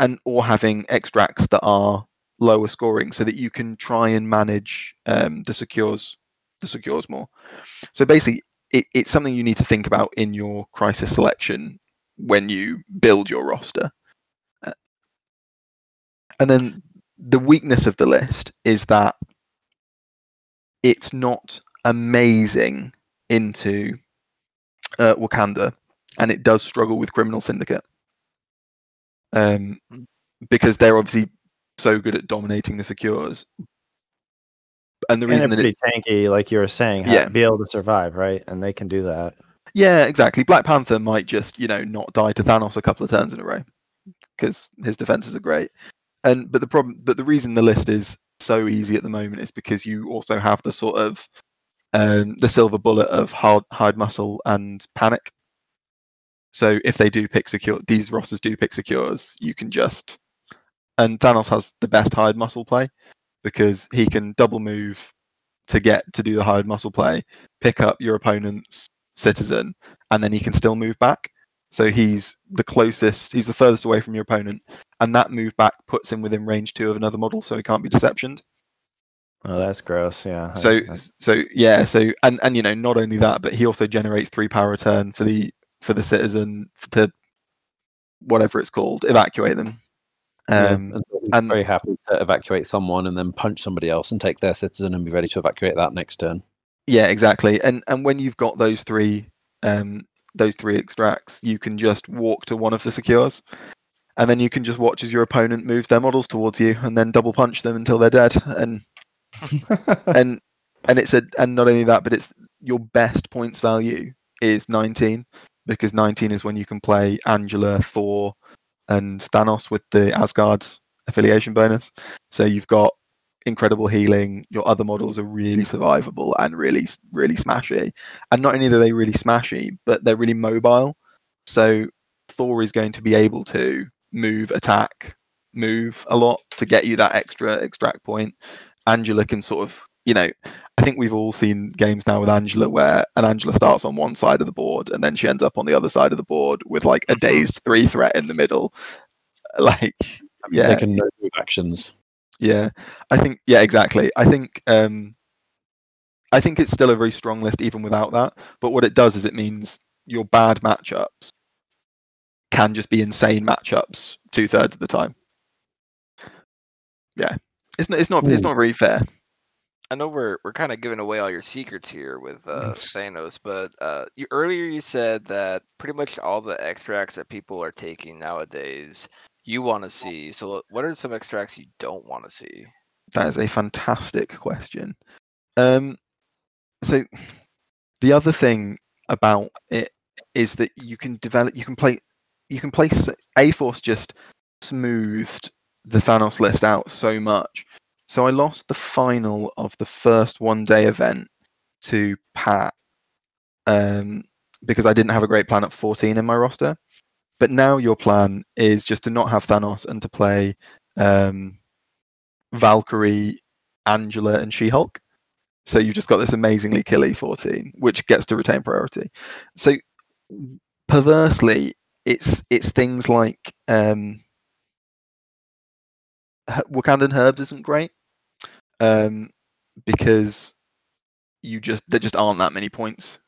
S3: and or having extracts that are lower scoring so that you can try and manage um, the secures the secures more. So basically, it, it's something you need to think about in your crisis selection when you build your roster. Uh, and then the weakness of the list is that it's not amazing into uh, Wakanda, and it does struggle with Criminal Syndicate. Um,
S2: Mm.
S3: because they're obviously so good at dominating the secures. And the
S4: and
S3: reason that it,
S4: pretty tanky, like you were saying,
S3: Yeah.
S4: be able to survive, right? And they can do that.
S3: yeah, exactly. Black Panther might just, you know, not die to Thanos a couple of turns in a row because his defenses are great. And but the problem, but the reason the list is so easy at the moment is because you also have the sort of um, the silver bullet of hard, hired muscle and panic. So if they do pick secure, these rosters do pick secures, you can just. And Thanos has the best hired muscle play because he can double move to get to do the hired muscle play, pick up your opponent's citizen, and then he can still move back. So he's the closest, he's the furthest away from your opponent, and that move back puts him within range two of another model, so he can't be deceptioned.
S4: Oh, that's gross. Yeah.
S3: So so yeah, so and and you know not only that, but he also generates three power return for the for the citizen to whatever it's called, evacuate them.
S5: Yeah,
S3: Um,
S5: and
S3: and-
S5: very happy to evacuate someone and then punch somebody else and take their citizen and be ready to evacuate that next turn.
S3: Yeah, exactly. And and when you've got those three um those three extracts, you can just walk to one of the secures. And then you can just watch as your opponent moves their models towards you and then double punch them until they're dead. And *laughs* and and it's a and not only that, but it's your best points value is 19 because 19 is when you can play Angela, Thor, and Thanos with the Asgard affiliation bonus. So you've got incredible healing. Your other models are really survivable and really really smashy. And not only are they really smashy, but they're really mobile. So Thor is going to be able to move, attack, move a lot to get you that extra extract point. Angela can sort of, you know, I think we've all seen games now with Angela where an Angela starts on one side of the board and then she ends up on the other side of the board with like a mm-hmm. dazed three threat in the middle. *laughs* Like, yeah,
S5: Taking no move actions.
S3: Yeah. I think, yeah, exactly. I think, um, I think it's still a very strong list even without that. But what it does is it means your bad matchups can just be insane matchups two thirds of the time. Yeah, it's not. It's not. It's not very fair.
S2: I know we're we're kind of giving away all your secrets here with uh, Thanos, but uh, you earlier you said that pretty much all the extracts that people are taking nowadays you want to see. So, what are some extracts you don't want to see?
S3: That is a fantastic question. Um, so the other thing about it is that you can develop, you can play, you can place A Force just smoothed the Thanos list out so much. So I lost the final of the first one day event to Pat um, because I didn't have a great plan at 14 in my roster. But now your plan is just to not have Thanos and to play um, Valkyrie, Angela, and She Hulk. So you've just got this amazingly killy 14, which gets to retain priority. So perversely, it's it's things like um, Wakandan Herbs isn't great um, because you just there just aren't that many points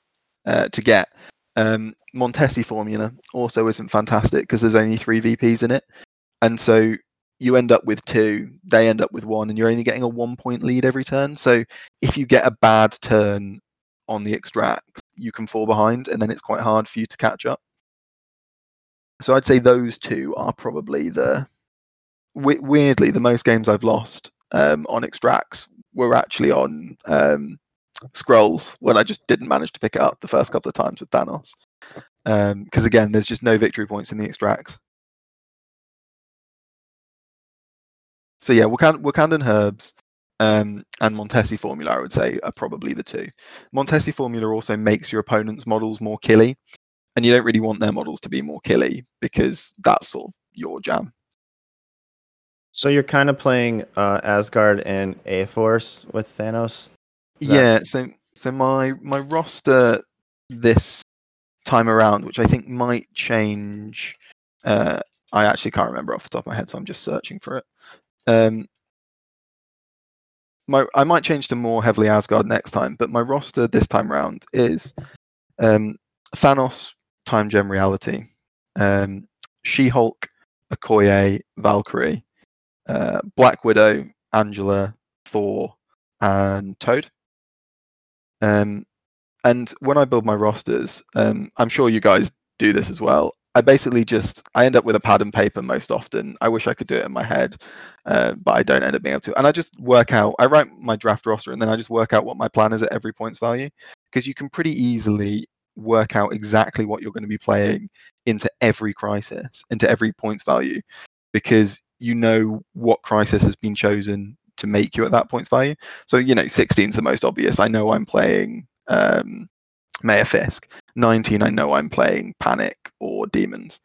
S3: uh, to get. Um, Montesi formula also isn't fantastic because there's only three VPs in it, and so you end up with two, they end up with one, and you're only getting a one point lead every turn. So if you get a bad turn on the extract, you can fall behind, and then it's quite hard for you to catch up. So I'd say those two are probably the weirdly the most games I've lost um, on extracts were actually on um, scrolls when I just didn't manage to pick it up the first couple of times with Thanos. Because again, there's just no victory points in the extracts. So yeah, Wakan- Wakandan herbs um, and Montesi formula, I would say, are probably the two. Montesi formula also makes your opponent's models more killy, and you don't really want their models to be more killy because that's sort of your jam.
S4: So you're kind of playing uh, Asgard and A Force with Thanos. That-
S3: Yeah, so so my my roster this time around, which I think might change. Uh, I actually can't remember off the top of my head, so I'm just searching for it. Um, my I might change to more heavily Asgard next time, but my roster this time around is um, Thanos, Time Gem Reality, um, She Hulk, Okoye, Valkyrie, uh, Black Widow, Angela, Thor, and Toad. Um, and when I build my rosters, um, I'm sure you guys do this as well. I basically just I end up with a pad and paper most often. I wish I could do it in my head, uh, but I don't end up being able to. And I just work out. I write my draft roster, and then I just work out what my plan is at every points value, because you can pretty easily work out exactly what you're going to be playing into every crisis, into every points value, because you know what crisis has been chosen to make you at that points value. So you know, 16 is the most obvious. I know I'm playing um, Mayor Fisk. 19, I know I'm playing Panic or Demons.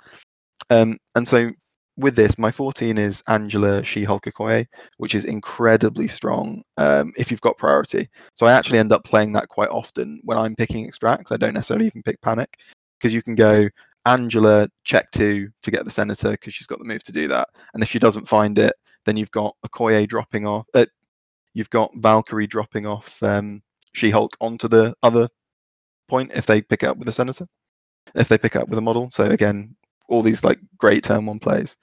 S3: Um, and so with this, my 14 is Angela She-Hulk Okoye, which is incredibly strong um, if you've got priority. So I actually end up playing that quite often when I'm picking extracts. I don't necessarily even pick Panic because you can go Angela check two to get the senator because she's got the move to do that. And if she doesn't find it, then you've got Okoye dropping off. Uh, you've got Valkyrie dropping off um, She-Hulk onto the other point if they pick it up with a senator, if they pick up with a model. So again, all these like great turn one plays.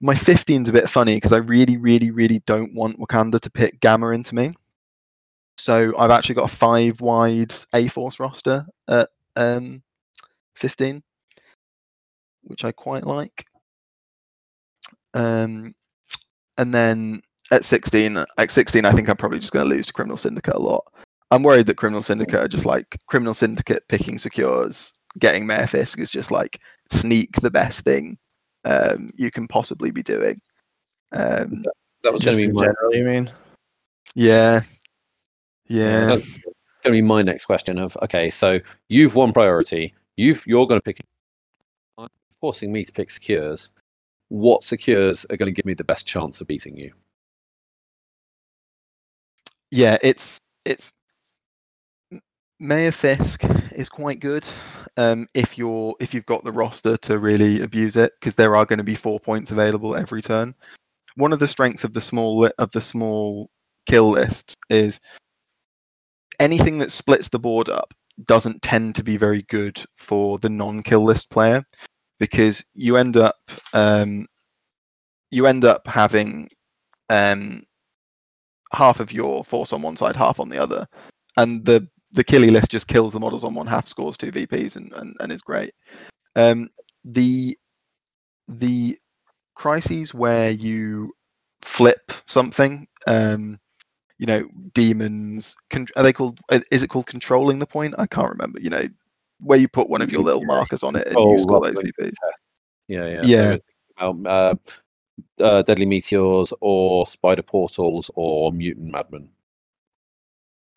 S3: My 15 is a bit funny because I really, really, really don't want Wakanda to pick Gamma into me. So I've actually got a five wide A Force roster at um, 15, which I quite like. Um, and then at 16, at 16, I think I'm probably just going to lose to Criminal Syndicate a lot. I'm worried that Criminal Syndicate are just like Criminal Syndicate picking secures, getting Mayor Fisk is just like sneak the best thing um, you can possibly be doing. Um,
S5: That was going
S4: Just
S5: to be
S4: in
S5: my,
S4: general, you mean?
S3: yeah, yeah,
S5: that's going to be my next question. Of okay, so you've won priority. You've you're going to pick. Forcing me to pick secures. What secures are going to give me the best chance of beating you?
S3: yeah. It's it's Mayor Fisk is quite good um, if you're if you've got the roster to really abuse it because there are going to be four points available every turn. One of the strengths of the small of the small kill lists is anything that splits the board up doesn't tend to be very good for the non-kill list player because you end up um, you end up having um, half of your force on one side, half on the other, and the the killy list just kills the models on one half, scores two VPs, and and, and is great. Um, the the crises where you flip something, um, you know, demons. Con- are they called? Is it called controlling the point? I can't remember. You know, where you put one of your little markers on it and
S5: Oh,
S3: you score those
S5: right.
S3: VPs.
S5: Yeah, yeah,
S3: Yeah.
S5: Um, uh, uh, deadly meteors or spider portals or mutant madmen.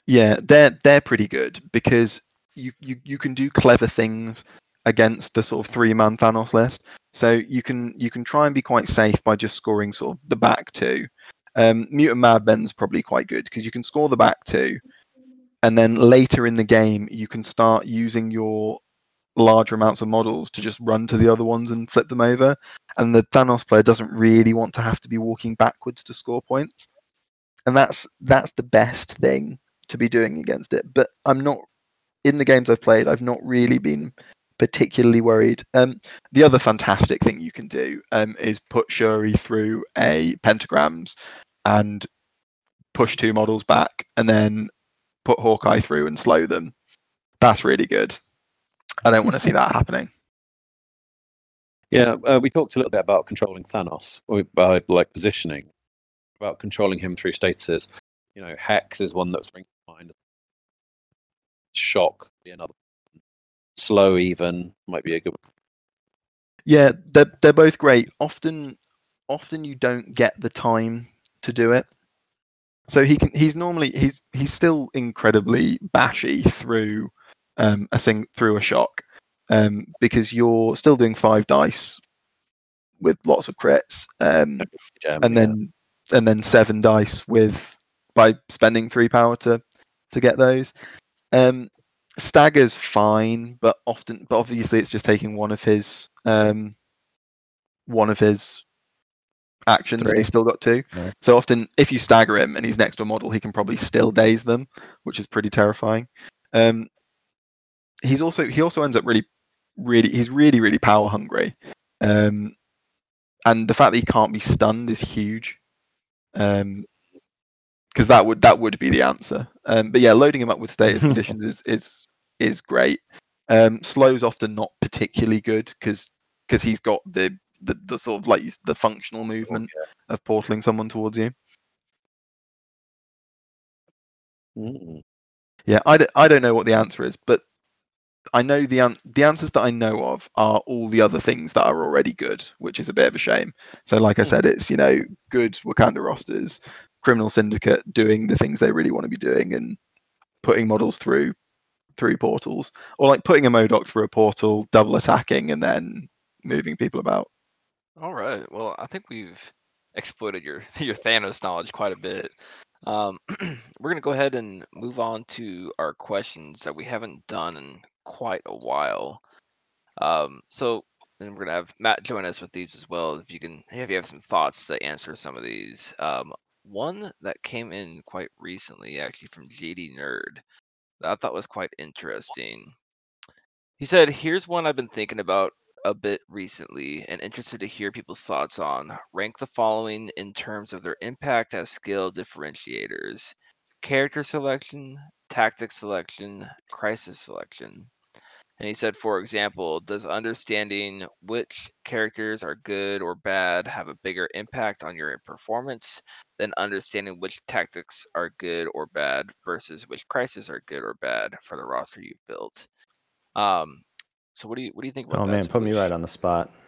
S3: Yeah, they're they're pretty good because you, you you can do clever things against the sort of three man Thanos list. So you can you can try and be quite safe by just scoring sort of the back two. Um, Mutant Madmen's probably quite good because you can score the back two, and then later in the game you can start using your larger amounts of models to just run to the other ones and flip them over. And the Thanos player doesn't really want to have to be walking backwards to score points, and that's that's the best thing to be doing against it. But I'm not in the games I've played. I've not really been particularly worried. Um, the other fantastic thing you can do um, is put Shuri through a pentagrams and push two models back, and then put Hawkeye through and slow them. That's really good. I don't want to see that happening.
S5: Yeah, uh, we talked a little bit about controlling Thanos by like positioning, about controlling him through statuses. You know, Hex is one that springs to mind. Shock be another. one. Slow even might be a good. one.
S3: Yeah, they're they're both great. Often, often you don't get the time to do it. So he can. He's normally he's he's still incredibly bashy through um, a thing through a shock, um, because you're still doing five dice with lots of crits, um,
S5: Gem,
S3: and
S5: yeah.
S3: then and then seven dice with by spending three power to to get those. Um, Stagger's fine, but often, but obviously it's just taking one of his um, one of his actions, and
S4: Three.
S3: he's still got two. So often, if you stagger him and he's next to a model, he can probably still daze them, which is pretty terrifying. Um, he's also he also ends up really, really he's really really power hungry, um, and the fact that he can't be stunned is huge. Um, because that would that would be the answer. Um, but yeah, loading him up with status *laughs* conditions is is is great. Um, slow's often not particularly good because because he's got the, the the sort of like the functional movement of portaling someone towards you.
S5: Mm.
S3: Yeah, I, d- I don't know what the answer is, but I know the an- the answers that I know of are all the other things that are already good, which is a bit of a shame. So, like I
S5: Hmm.
S3: said, it's you know good Wakanda rosters, Criminal Syndicate doing the things they really want to be doing and putting models through through portals, or like putting a MODOK through a portal, double attacking, and then moving people about.
S2: All right. Well, I think we've exploited your *laughs* your Thanos knowledge quite a bit. Um, *clears throat* we're gonna go ahead and move on to our questions that we haven't done in quite a while. Um, so then we're gonna have Matt join us with these as well. If you can, if you have some thoughts to answer some of these. Um, one that came in quite recently, actually from JD Nerd, that I thought was quite interesting. He said, "Here's one I've been thinking about a bit recently and interested to hear people's thoughts on. Rank the following in terms of their impact as skill differentiators: character selection, tactic selection, crisis selection." And he said, for example, does understanding which characters are good or bad have a bigger impact on your performance than understanding which tactics are good or bad versus which crises are good or bad for the roster you've built? Um, so what do you what do you think about
S4: Oh man, put me right on the spot. *laughs*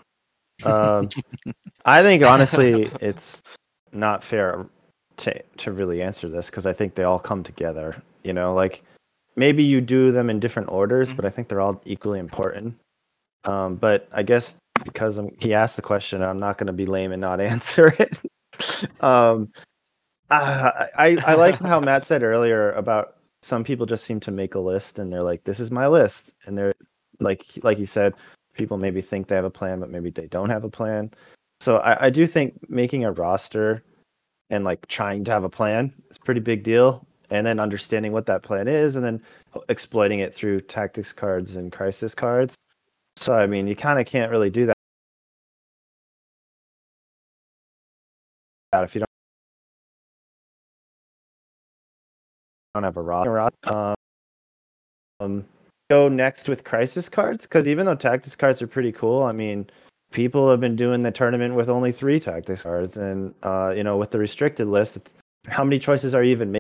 S4: Um, I think honestly, it's not fair to to really answer this because I think they all come together. You know, like maybe you do them in different orders,
S2: Mhm.
S4: but I think they're all equally important. Um, but I guess because I'm, he asked the question, I'm not going to be lame and not *laughs* answer it. um, I, I I like how *laughs* Matt said earlier about some people just seem to make a list and they're like, "This is my list," and they're like like he said, people maybe think they have a plan, but maybe they don't have a plan. So I, I do think making a roster and like trying to have a plan is a pretty big deal. And then understanding what that plan is and then exploiting it through tactics cards and crisis cards. So I mean you kind of can't really do that if you don't don't have a roster. Um, go next with crisis cards because even though tactics cards are pretty cool, I mean, people have been doing the tournament with only three tactics cards, and uh, you know, with the restricted list, how many choices are you even ma-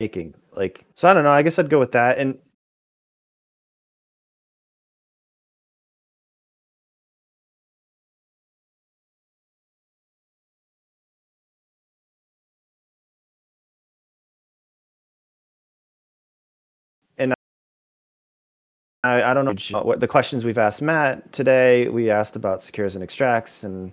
S4: making? Like, so I don't know. I guess I'd go with that, and I, I don't know what the questions we've asked Matt today. We asked about secures and extracts, and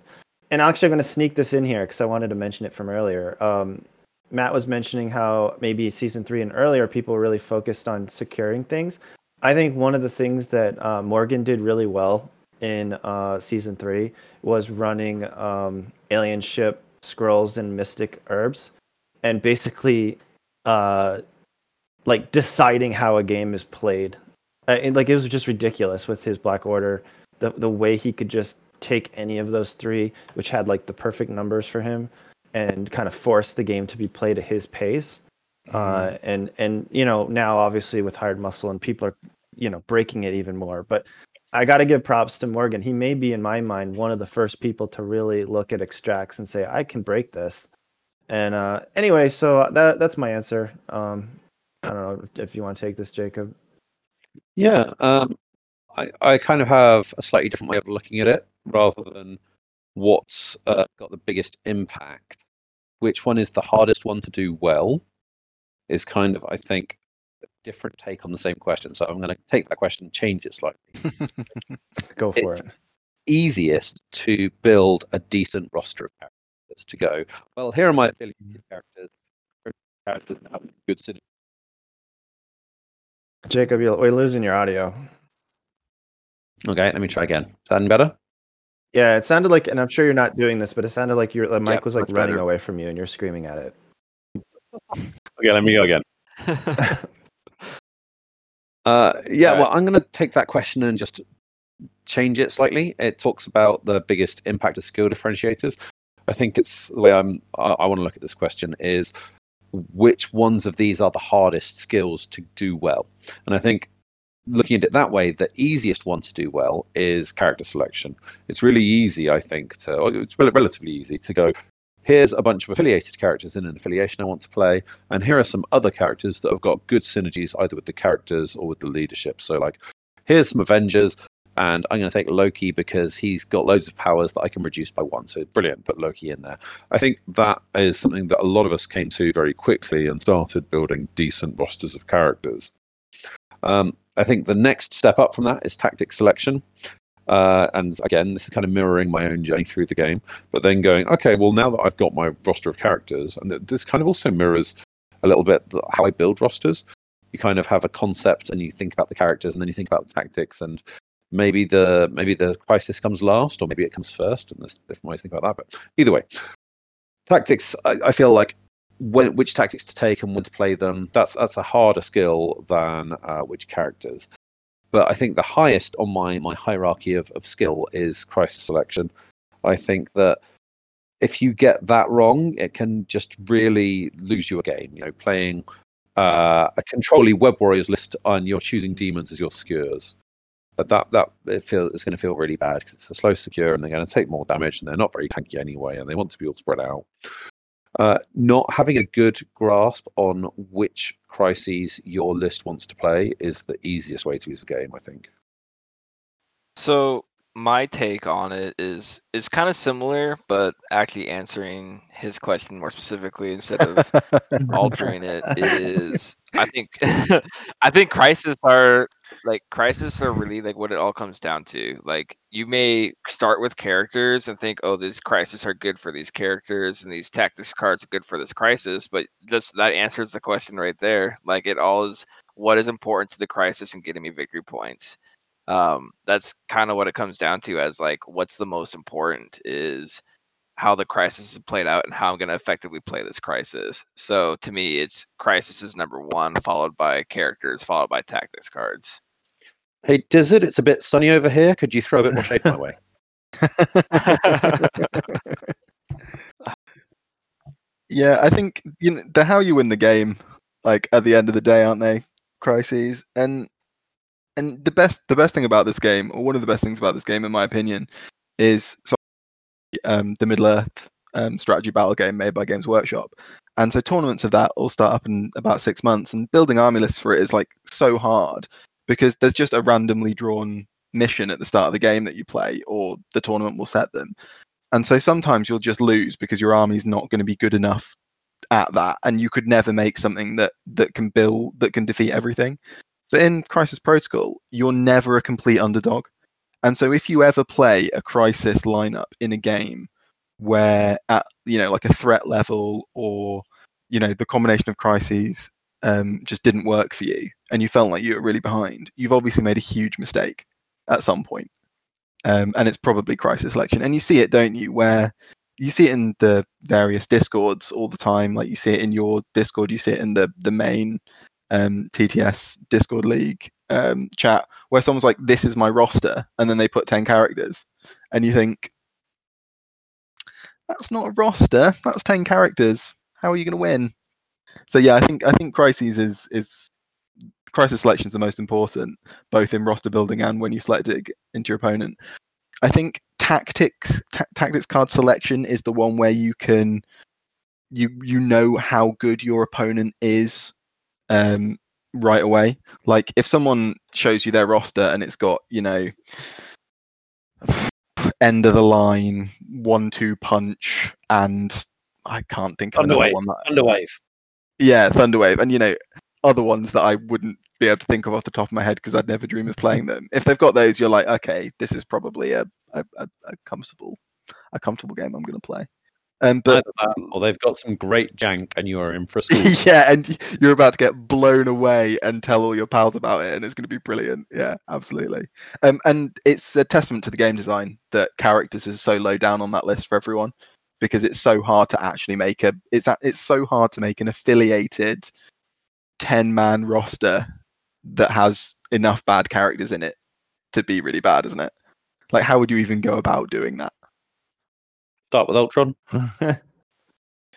S4: and actually I'm going to sneak this in here because I wanted to mention it from earlier. Um, Matt was mentioning how maybe season three and earlier people were really focused on securing things. I think one of the things that uh, Morgan did really well in uh, season three was running um, alien ship scrolls and mystic herbs, and basically uh, like deciding how a game is played uh, and, like it was just ridiculous with his Black Order, the the way he could just take any of those three, which had like the perfect numbers for him, and kind of force the game to be played at his pace. Uh, and and you know now obviously with hired muscle and people are you know breaking it even more. But I got to give props to Morgan. He may be in my mind one of the first people to really look at extracts and say I can break this. And uh, anyway, so that that's my answer. Um, I don't know if you want to take this, Jacob.
S5: Yeah, um, I, I kind of have a slightly different way of looking at it rather than what's uh, got the biggest impact. Which one is the hardest one to do well is kind of, I think, a different take on the same question. So I'm going to take that question and change it slightly. *laughs*
S4: Go for
S5: It's-
S4: it.
S5: Easiest to build a decent roster of characters to go, well, here are my affiliated characters. Characters that have good synergy.
S4: Jacob, you're, we're losing your audio.
S5: Okay, let me try again. Sound better?
S4: Yeah, it sounded like, and I'm sure you're not doing this, but it sounded like your the mic
S2: Yep,
S4: was like running
S2: better.
S4: away from you, and you're screaming at it.
S5: Okay, let me go again. *laughs* Uh, yeah,
S2: Alright.
S5: well, I'm going to take that question and just change it slightly. It talks about the biggest impact of skill differentiators. I think it's the way I'm. I, I want to look at this question is which ones of these are the hardest skills to do well, and I think looking at it that way, the easiest one to do well is character selection. It's really easy, I think, to it's relatively easy to go. Here's a bunch of affiliated characters in an affiliation I want to play, and here are some other characters that have got good synergies either with the characters or with the leadership. So, like, here's some Avengers, and I'm going to take Loki because he's got loads of powers that I can reduce by one. So brilliant, put Loki in there. I think that is something that a lot of us came to very quickly and started building decent rosters of characters. Um, I think the next step up from that is tactic selection. Uh, and again, this is kind of mirroring my own journey through the game, but then going, okay, well, now that I've got my roster of characters, and this kind of also mirrors a little bit how I build rosters. You kind of have a concept and you think about the characters and then you think about the tactics and maybe the maybe the crisis comes last or maybe it comes first and there's different ways to think about that but either way tactics i, I feel like when, which tactics to take and when to play them that's that's a harder skill than uh, which characters. But i think the highest on my my hierarchy of, of skill is crisis selection. I think that if you get that wrong it can just really lose you a game you know playing uh, a controlly web warriors list and you're choosing demons as your secures but that that it feel it's going to feel really bad because it's a slow secure and they're going to take more damage and they're not very tanky anyway and they want to be all spread out uh, not having a good grasp on which crises your list wants to play is the easiest way to use the game, I think.
S2: So my take on it is is kind of similar, but actually answering his question more specifically instead of *laughs* altering it is I think *laughs* I think crises are like crisis are really like what it all comes down to. Like you may start with characters and think, oh, these crises are good for these characters and these tactics cards are good for this crisis, but just that answers the question right there. Like it all is what is important to the crisis and getting me victory points. Um, that's kind of what it comes down to as like what's the most important is how the crisis is played out and how I'm going to effectively play this crisis. So to me, it's crisis is number one, followed by characters, followed by tactics cards.
S5: Hey, Dizzard, it's a bit sunny over here. Could you throw a bit more shade my way? *laughs*
S3: yeah, I think you know the how you win the game, like at the end of the day, aren't they? Crises and and the best the best thing about this game, or one of the best things about this game, in my opinion, is um, the Middle Earth um, strategy battle game made by Games Workshop. And so tournaments of that all start up in about six months, and building army lists for it is like so hard because there's just a randomly drawn mission at the start of the game that you play, or the tournament will set them. And so sometimes you'll just lose because your army's not going to be good enough at that, and you could never make something that that can build that can defeat everything. But in Crisis Protocol, you're never a complete underdog. And so if you ever play a crisis lineup in a game where at you know like a threat level or you know the combination of crises um, just didn't work for you and you felt like you were really behind, you've obviously made a huge mistake at some point. Um, and it's probably crisis selection. And you see it, don't you, where you see it in the various discords all the time. Like you see it in your Discord, you see it in the the main um, TTS Discord League um, chat, where someone's like, "This is my roster," and then they put ten characters, and you think, "That's not a roster. That's ten characters. How are you going to win?" So yeah, I think I think crises is is crisis selection is the most important, both in roster building and when you select it into your opponent. I think tactics tactics card selection is the one where you can you you know how good your opponent is um, right away. Like if someone shows you their roster and it's got you know *sighs* end of the line one two punch and I can't think of
S5: Thunderwave.
S3: another one. That,
S5: Thunderwave.
S3: Yeah, Thunderwave, and you know other ones that I wouldn't be able to think of off the top of my head because I'd never dream of playing them. If they've got those, you're like, okay, this is probably a a, a, a comfortable a comfortable game I'm going to play. Um, but
S5: or they've got some great jank and you are in for a *laughs* school.
S3: yeah, and you're about to get blown away and tell all your pals about it, and it's going to be brilliant. Yeah, absolutely. Um, and it's a testament to the game design that characters is so low down on that list for everyone because it's so hard to actually make a. It's a, it's so hard to make an affiliated ten man roster that has enough bad characters in it to be really bad, isn't it? Like, how would you even go about doing that?
S5: Start with Ultron. *laughs*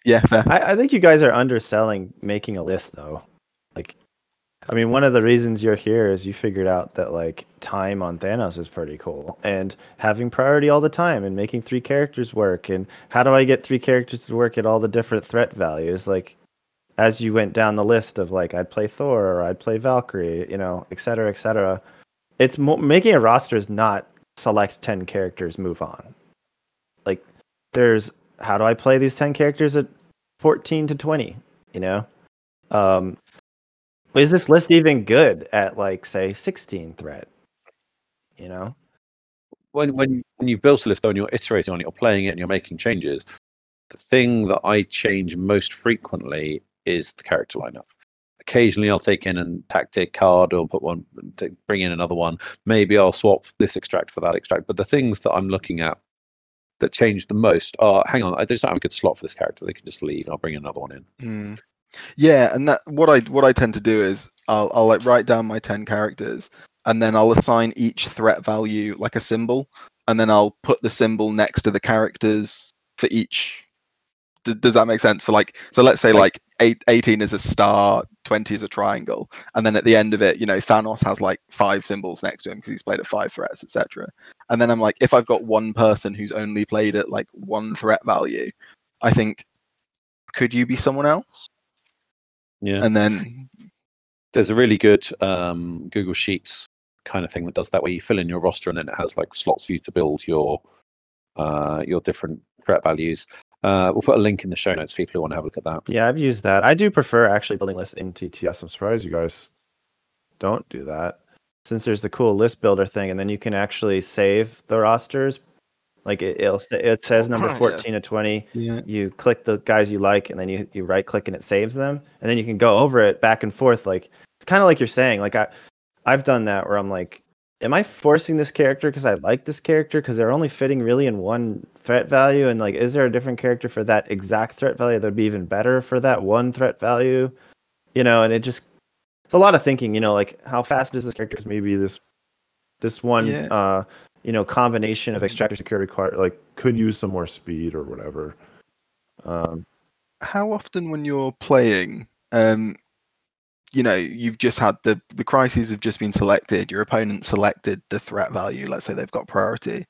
S3: Yeah, fair.
S4: I, I think you guys are underselling making a list though. I mean one of the reasons you're here is you figured out that like time on Thanos is pretty cool. And having priority all the time and making three characters work and how do I get three characters to work at all the different threat values? Like as you went down the list of like I'd play Thor or I'd play Valkyrie, you know, et cetera, et cetera. It's mo- making a roster is not select 10 characters, move on. Like there's how do I play these 10 characters at 14 to 20 you know um is this list even good at like say 16 threat you know
S5: when when when you've built a list though and you're iterating on it, you're playing it and you're making changes, the thing that I change most frequently is the character lineup. Occasionally, I'll take in a tactic card or put one, to bring in another one. Maybe I'll swap this extract for that extract. But the things that I'm looking at that change the most are, hang on, I just don't have a good slot for this character. They can just leave, and I'll bring another one in.
S3: Mm. Yeah, and that what I what I tend to do is I'll I'll like write down my ten characters, and then I'll assign each threat value like a symbol, and then I'll put the symbol next to the characters for each. D- does that make sense? For like, so let's say like eight, 18 is a star, 20 is a triangle, and then at the end of it, you know, Thanos has like five symbols next to him because he's played at five threats, etc. And then I'm like, if I've got one person who's only played at like one threat value, I think, could you be someone else?
S5: Yeah.
S3: And then
S5: There's a really good um, Google Sheets kind of thing that does that, where you fill in your roster and then it has like slots for you to build your uh, your different threat values. Uh, we'll put a link in the show notes for people who want to have a look at that.
S4: yeah i've used that i do prefer actually building lists in tts i'm surprised you guys don't do that since there's the cool list builder thing and then you can actually save the rosters like it, it'll, st- it says number
S2: Yeah.
S4: 14 to 20
S3: yeah,
S4: you click the guys you like and then you, you right click and it saves them. And then you can go over it back and forth like kind of like you're saying like i i've done that where i'm like am i forcing this character because i like this character because they're only fitting really in one threat value? And like is there a different character for that exact threat value that would be even better for that one threat value? You know and it just it's a lot of thinking you know like how fast is this character maybe this this one
S3: Yeah.
S4: uh you know combination of extractor security card like
S6: Could use some more speed or whatever.
S4: um
S3: how often when you're playing um you know you've just had the the crises have just been selected your opponent selected the threat value let's say they've got priority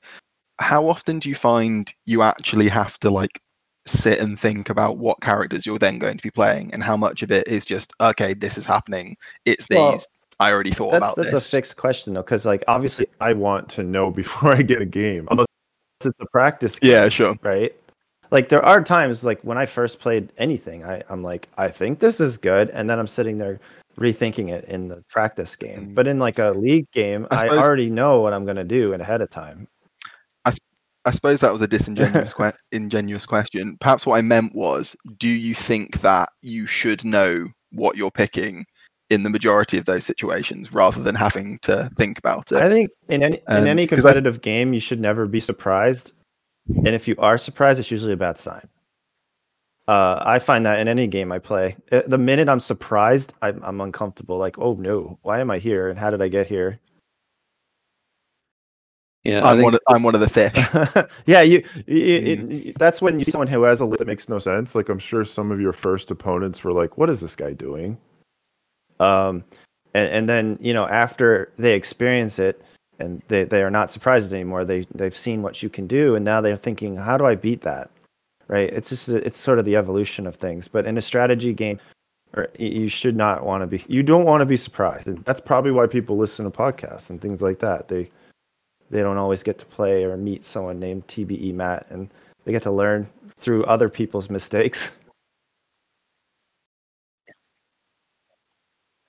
S3: how often do you find you actually have to like sit and think about what characters you're then going to be playing and how much of it is just okay this is happening it's these
S4: Well,
S3: i already thought
S4: that's
S3: about
S4: that's
S3: this
S4: a fixed question though because like obviously
S6: I want to know *laughs* before I get a game. Unless
S4: it's a practice game,
S3: yeah sure
S4: right like there are times like when i first played anything I, i'm like i think this is good and then i'm sitting there rethinking it in the practice game
S3: Mm.
S4: but in like a league game
S3: I
S4: i, already know what i'm going to do ahead of time
S3: I suppose that was a disingenuous *laughs* que- ingenuous question. Perhaps what I meant was, do you think that you should know what you're picking in the majority of those situations, rather than having to think about it.
S4: i think in any
S3: Um,
S4: in any
S3: 'cause I-
S4: competitive game you should never be surprised and if you are surprised it's usually a bad sign uh, I find that in any game I play, Uh, the minute I'm surprised, I'm, I'm uncomfortable. Like, oh no, why am I here? And how did I get here?
S5: Yeah, I
S3: I'm
S5: think
S3: one. Of, I'm one of the fish. *laughs*
S4: yeah, you. you
S3: Mm.
S4: it- that's when you see someone who has a list
S6: that makes no sense. Like I'm sure some of your first opponents were like, "What is this guy doing?"
S4: Um, and, and then you know after they experience it and they, they are not surprised anymore. They they've seen what you can do, and now they're thinking, how do I beat that? Right? It's just it's sort of the evolution of things. But in a strategy game, you should not want to be. You don't want to be surprised. And
S6: That's probably why people listen to podcasts and things like that. They
S4: they don't always get to play or meet someone named TBE Matt, and they get to learn through other people's mistakes. *laughs*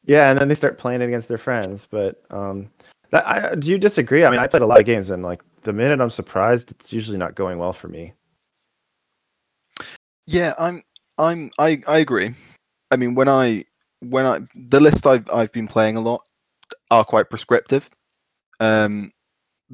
S4: yeah, and then they start playing it against their friends. But um, that, I, do you disagree? I mean, I played a lot of games, and like the minute I'm surprised, it's usually not going well for me.
S3: Yeah, I'm. I'm. I. I agree. I mean, when I when I the list I've I've been playing a lot are quite prescriptive. Um,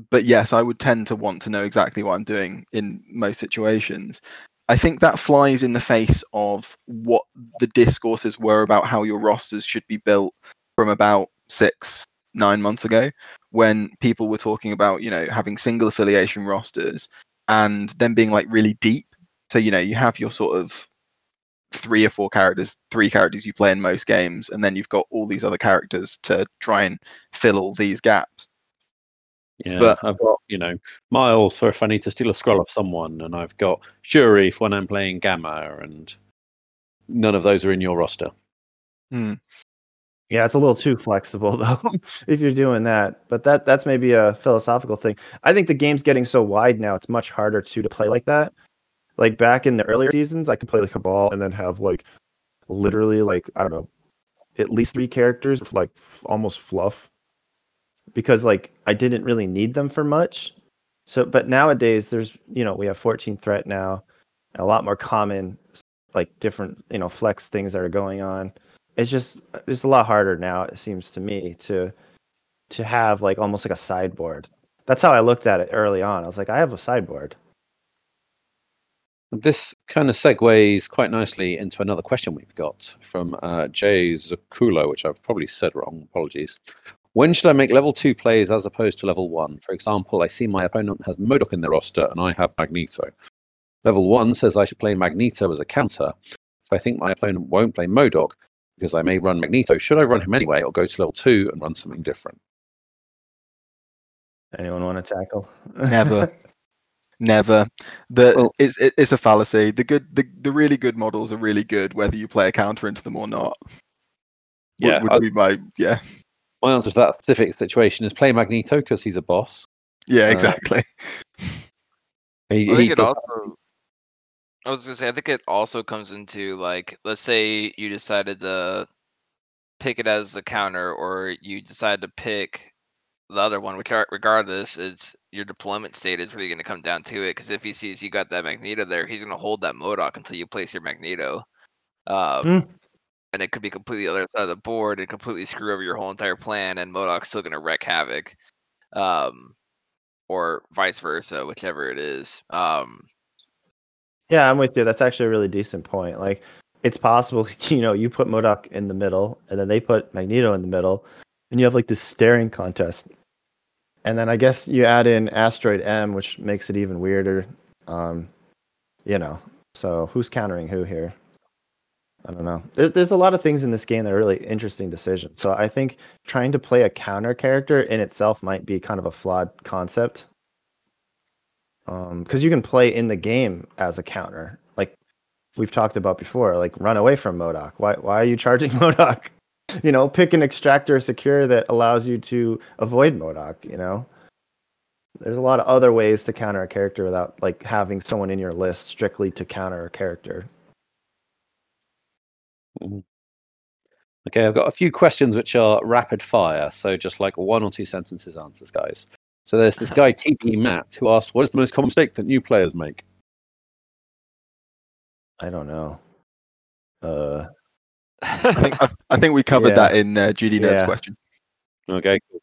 S3: but yes, I would tend to want to know exactly what I'm doing in most situations. I think that flies in the face of what the discourses were about how your rosters should be built from about six, nine months ago, when people were talking about, you know, having single affiliation rosters and then being like really deep. So you know you have your sort of three or four characters, three characters you play in most games, and then you've got all these other characters to try and fill all these gaps.
S5: Yeah,
S3: But-
S5: I've got you know Miles for if I need to steal a scroll off someone, and I've got Shuri for when I'm playing Gamma, and none of those are in your roster.
S3: Hmm.
S4: Yeah, it's a little too flexible *laughs* though if you're doing that. But that that's maybe a philosophical thing. I think the game's getting so wide now; it's much harder to to play like that. Like back in the earlier seasons, I could play like Cabal and then have like literally like I don't know, at least three characters, with, like f- almost fluff, because like I didn't really need them for much. So, but nowadays there's you know we have 14 threat now, a lot more common, like different you know flex things that are going on it's just it's a lot harder now it seems to me to to have like almost like a sideboard that's how i looked at it early on i was like i have a sideboard
S5: This kind of segues quite nicely into another question we've got from uh, Jay Zakulo, which I've probably said wrong. Apologies. When should I make level two plays as opposed to level one? For example, I see my opponent has MODOK in their roster and I have Magneto. Level one says I should play Magneto as a counter. If I think my opponent won't play MODOK because I may run Magneto, should I run him anyway or go to level two and run something different?
S4: anyone want to tackle
S3: Never. *laughs* Never. The
S5: Well-
S3: it's it's a fallacy. The good the, the really good models are really good whether you play a counter into them or not. Would-
S5: Yeah,
S3: would,
S5: I-
S3: be my yeah
S5: My answer to that specific situation is play Magneto because he's a boss.
S3: yeah
S5: Uh,
S3: exactly. *laughs*
S5: He,
S2: I
S5: he
S2: think it
S5: does-
S2: also. I was gonna say, I think it also comes into like, let's say you decided to pick it as the counter, or you decide to pick the other one, which regardless, it's your deployment state is really going to come down to it. Because if he sees you got that Magneto there, he's going to hold that MODOK until you place your Magneto. Um,
S4: Hmm.
S2: And it could be completely other side of the board and completely screw over your whole entire plan, and MODOK's still going to wreak havoc. Um, or vice versa, whichever it is. Um,
S4: yeah i'm with you that's actually a really decent point like it's possible *laughs* you know you put MODOK in the middle and then they put magneto in the middle and you have like this staring contest and then i guess you add in asteroid m which makes it even weirder um you know so who's countering who here i don't know. There's, there's a lot of things in this game that are really interesting decisions. So i think trying to play a counter character in itself might be kind of a flawed concept. Um because you can play in the game as a counter. Like we've talked about before like run away from MODOK why why are you charging *laughs* MODOK you know pick an extractor secure that allows you to avoid MODOK you know? There's a lot of other ways to counter a character without like having someone in your list strictly to counter a character
S5: Okay, I've got a few questions which are rapid fire, so just like one or two sentences answers, guys. So there's this guy TBE Matt who asked, "What is the most common mistake that new players make?"
S4: i don't know uh *laughs*
S3: I think I, I think we covered
S4: Yeah.
S3: that in uh, GD Ned's
S4: Yeah.
S3: question.
S5: Okay. cool.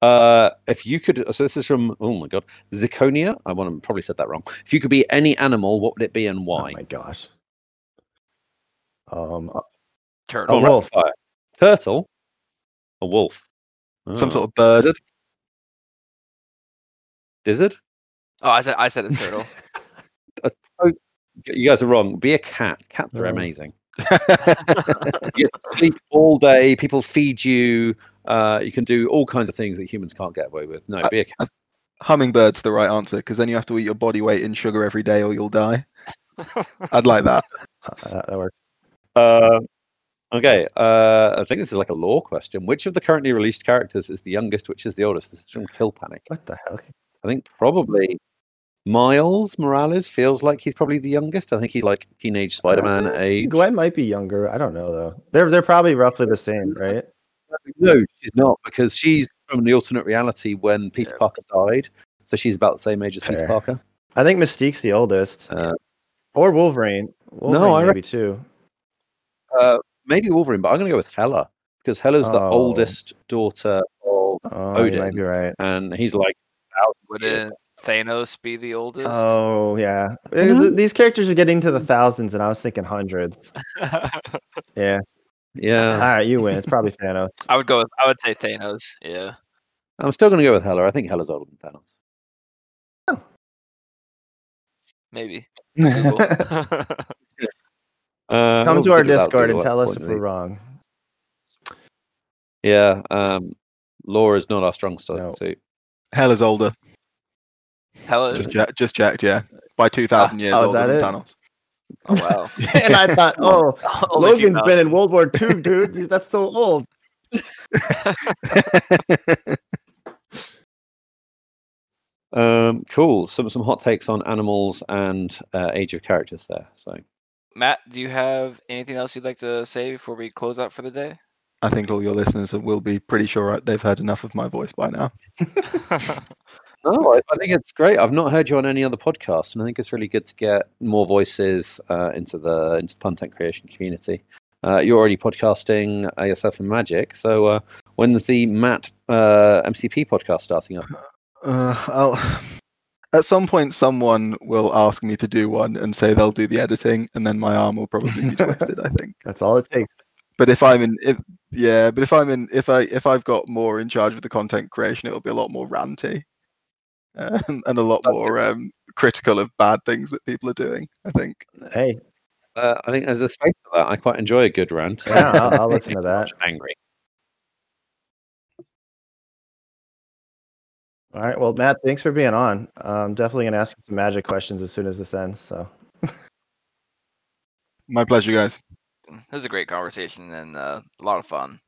S5: Uh, if you could, so this is from oh my god, Ziconia. I want to probably said that wrong. If you could be any animal, what would it be and
S4: oh
S5: why?
S4: my gosh um
S2: turtle.
S4: A wolf.
S5: fire. Turtle. A wolf.
S3: Some
S5: Oh.
S3: sort of bird.
S5: Lizard? Lizard?
S2: Oh, I said I said a *laughs* turtle.
S5: You guys are wrong. Be a cat. Cats are
S4: Oh.
S5: amazing. *laughs* You sleep all day. People feed you. Uh, you can do all kinds of things that humans can't get away with. No,
S3: Uh,
S5: be a cat.
S3: Hummingbird's the right answer because then you have to eat your body weight in sugar every day or you'll die. *laughs* I'd like that.
S4: uh, that, that works
S5: Uh, okay. Uh, I think this is like a law question. Which of the currently released characters is the youngest? Which is the oldest? This is from Kill Panic.
S4: what the hell
S5: I think probably Miles Morales feels like he's probably the youngest. I think he's like teenage Spider-Man
S4: Uh,
S5: age.
S4: Gwen might be younger. I don't know though. They're they're probably roughly the same, *laughs* right?
S5: No, she's not because she's from the alternate reality when Peter
S2: Yeah.
S5: Parker died. So she's about the same age as Peter Parker.
S4: I think Mystique's the oldest,
S5: Uh,
S4: or Wolverine. Wolverine
S5: I
S4: maybe too.
S5: Uh, maybe Wolverine, but I'm going to go with Hela because Hela's the
S4: Oh.
S5: oldest daughter of,
S4: Oh,
S5: Odin.
S4: be right.
S5: and he's like.
S2: Wouldn't Thanos be the oldest?
S4: Oh yeah,
S5: Mhm.
S4: These characters are getting to the thousands, and I was thinking hundreds. *laughs* Yeah.
S5: Yeah.
S4: All right, you win. It's probably Thanos.
S2: I would go with I would say Thanos. Yeah.
S5: I'm still going to go with Hela. I think Hela's older than Thanos.
S2: Maybe. *laughs* *laughs* Google.
S5: Uh,
S4: Come to our
S5: could do that
S4: Discord and tell us if we're wrong.
S5: Yeah, um, law is not our strong stu-
S4: No.
S3: Hell is older.
S2: Hell, is
S3: Just, che- just checked, yeah. By 2,000 years
S4: oh, is
S3: older
S4: that
S3: than
S4: it?
S3: Thanos.
S2: oh wow. *laughs*
S4: and I thought, *laughs* oh, *laughs*
S2: Only
S4: Logan's
S2: 2000.
S4: been in World War II, dude. That's so old.
S5: Um, cool. Some some hot takes on animals and uh, age of characters there. So
S2: Matt, do you have anything else you'd like to say before we close out for the day?
S3: I think all your listeners will be pretty sure they've heard enough of my voice by now. *laughs*
S5: no, I, I think it's great. I've not heard you on any other podcast, and I think it's really good to get more voices uh, into the into the content creation community. Uh, you're already podcasting uh, yourself in Magic, so uh, when's the Matt uh, MCP podcast starting up?
S3: Uh, I'll, at some point, someone will ask me to do one and say they'll do the editing, and then my arm will probably be twisted. I think. *laughs*
S4: That's all it takes.
S3: But if I'm in, if yeah, but if I'm in, if I if I've got more in charge of the content creation, it'll be a lot more ranty, um, and a lot more um, critical of bad things that people are doing. I think.
S4: Hey,
S5: Uh, I think there's a space for that. I quite enjoy a good rant.
S4: Yeah, I'll- I'll *laughs* listen to that.
S5: Angry.
S4: All right. Well, Matt, thanks for being on. I'm definitely gonna ask you some magic questions as soon as this ends. So
S3: My pleasure, guys.
S2: This is a great conversation and uh, a lot of fun.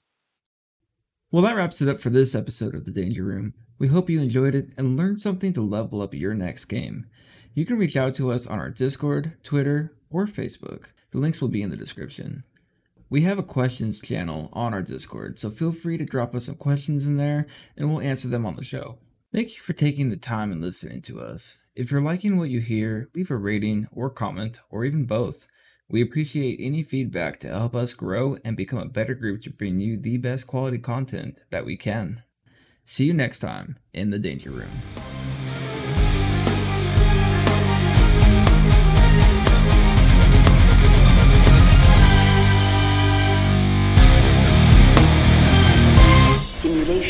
S1: Well, that wraps it up for this episode of The Danger Room. We hope you enjoyed it and learned something to level up your next game. You can reach out to us on our Discord, Twitter, or Facebook. The links will be in the description. We have a questions channel on our Discord, so feel free to drop us some questions in there and we'll answer them on the show. Thank you for taking the time and listening to us. If you're liking what you hear, leave a rating or comment, or even both. We appreciate any feedback to help us grow and become a better group to bring you the best quality content that we can. See you next time in the Danger Room.
S7: Simulation.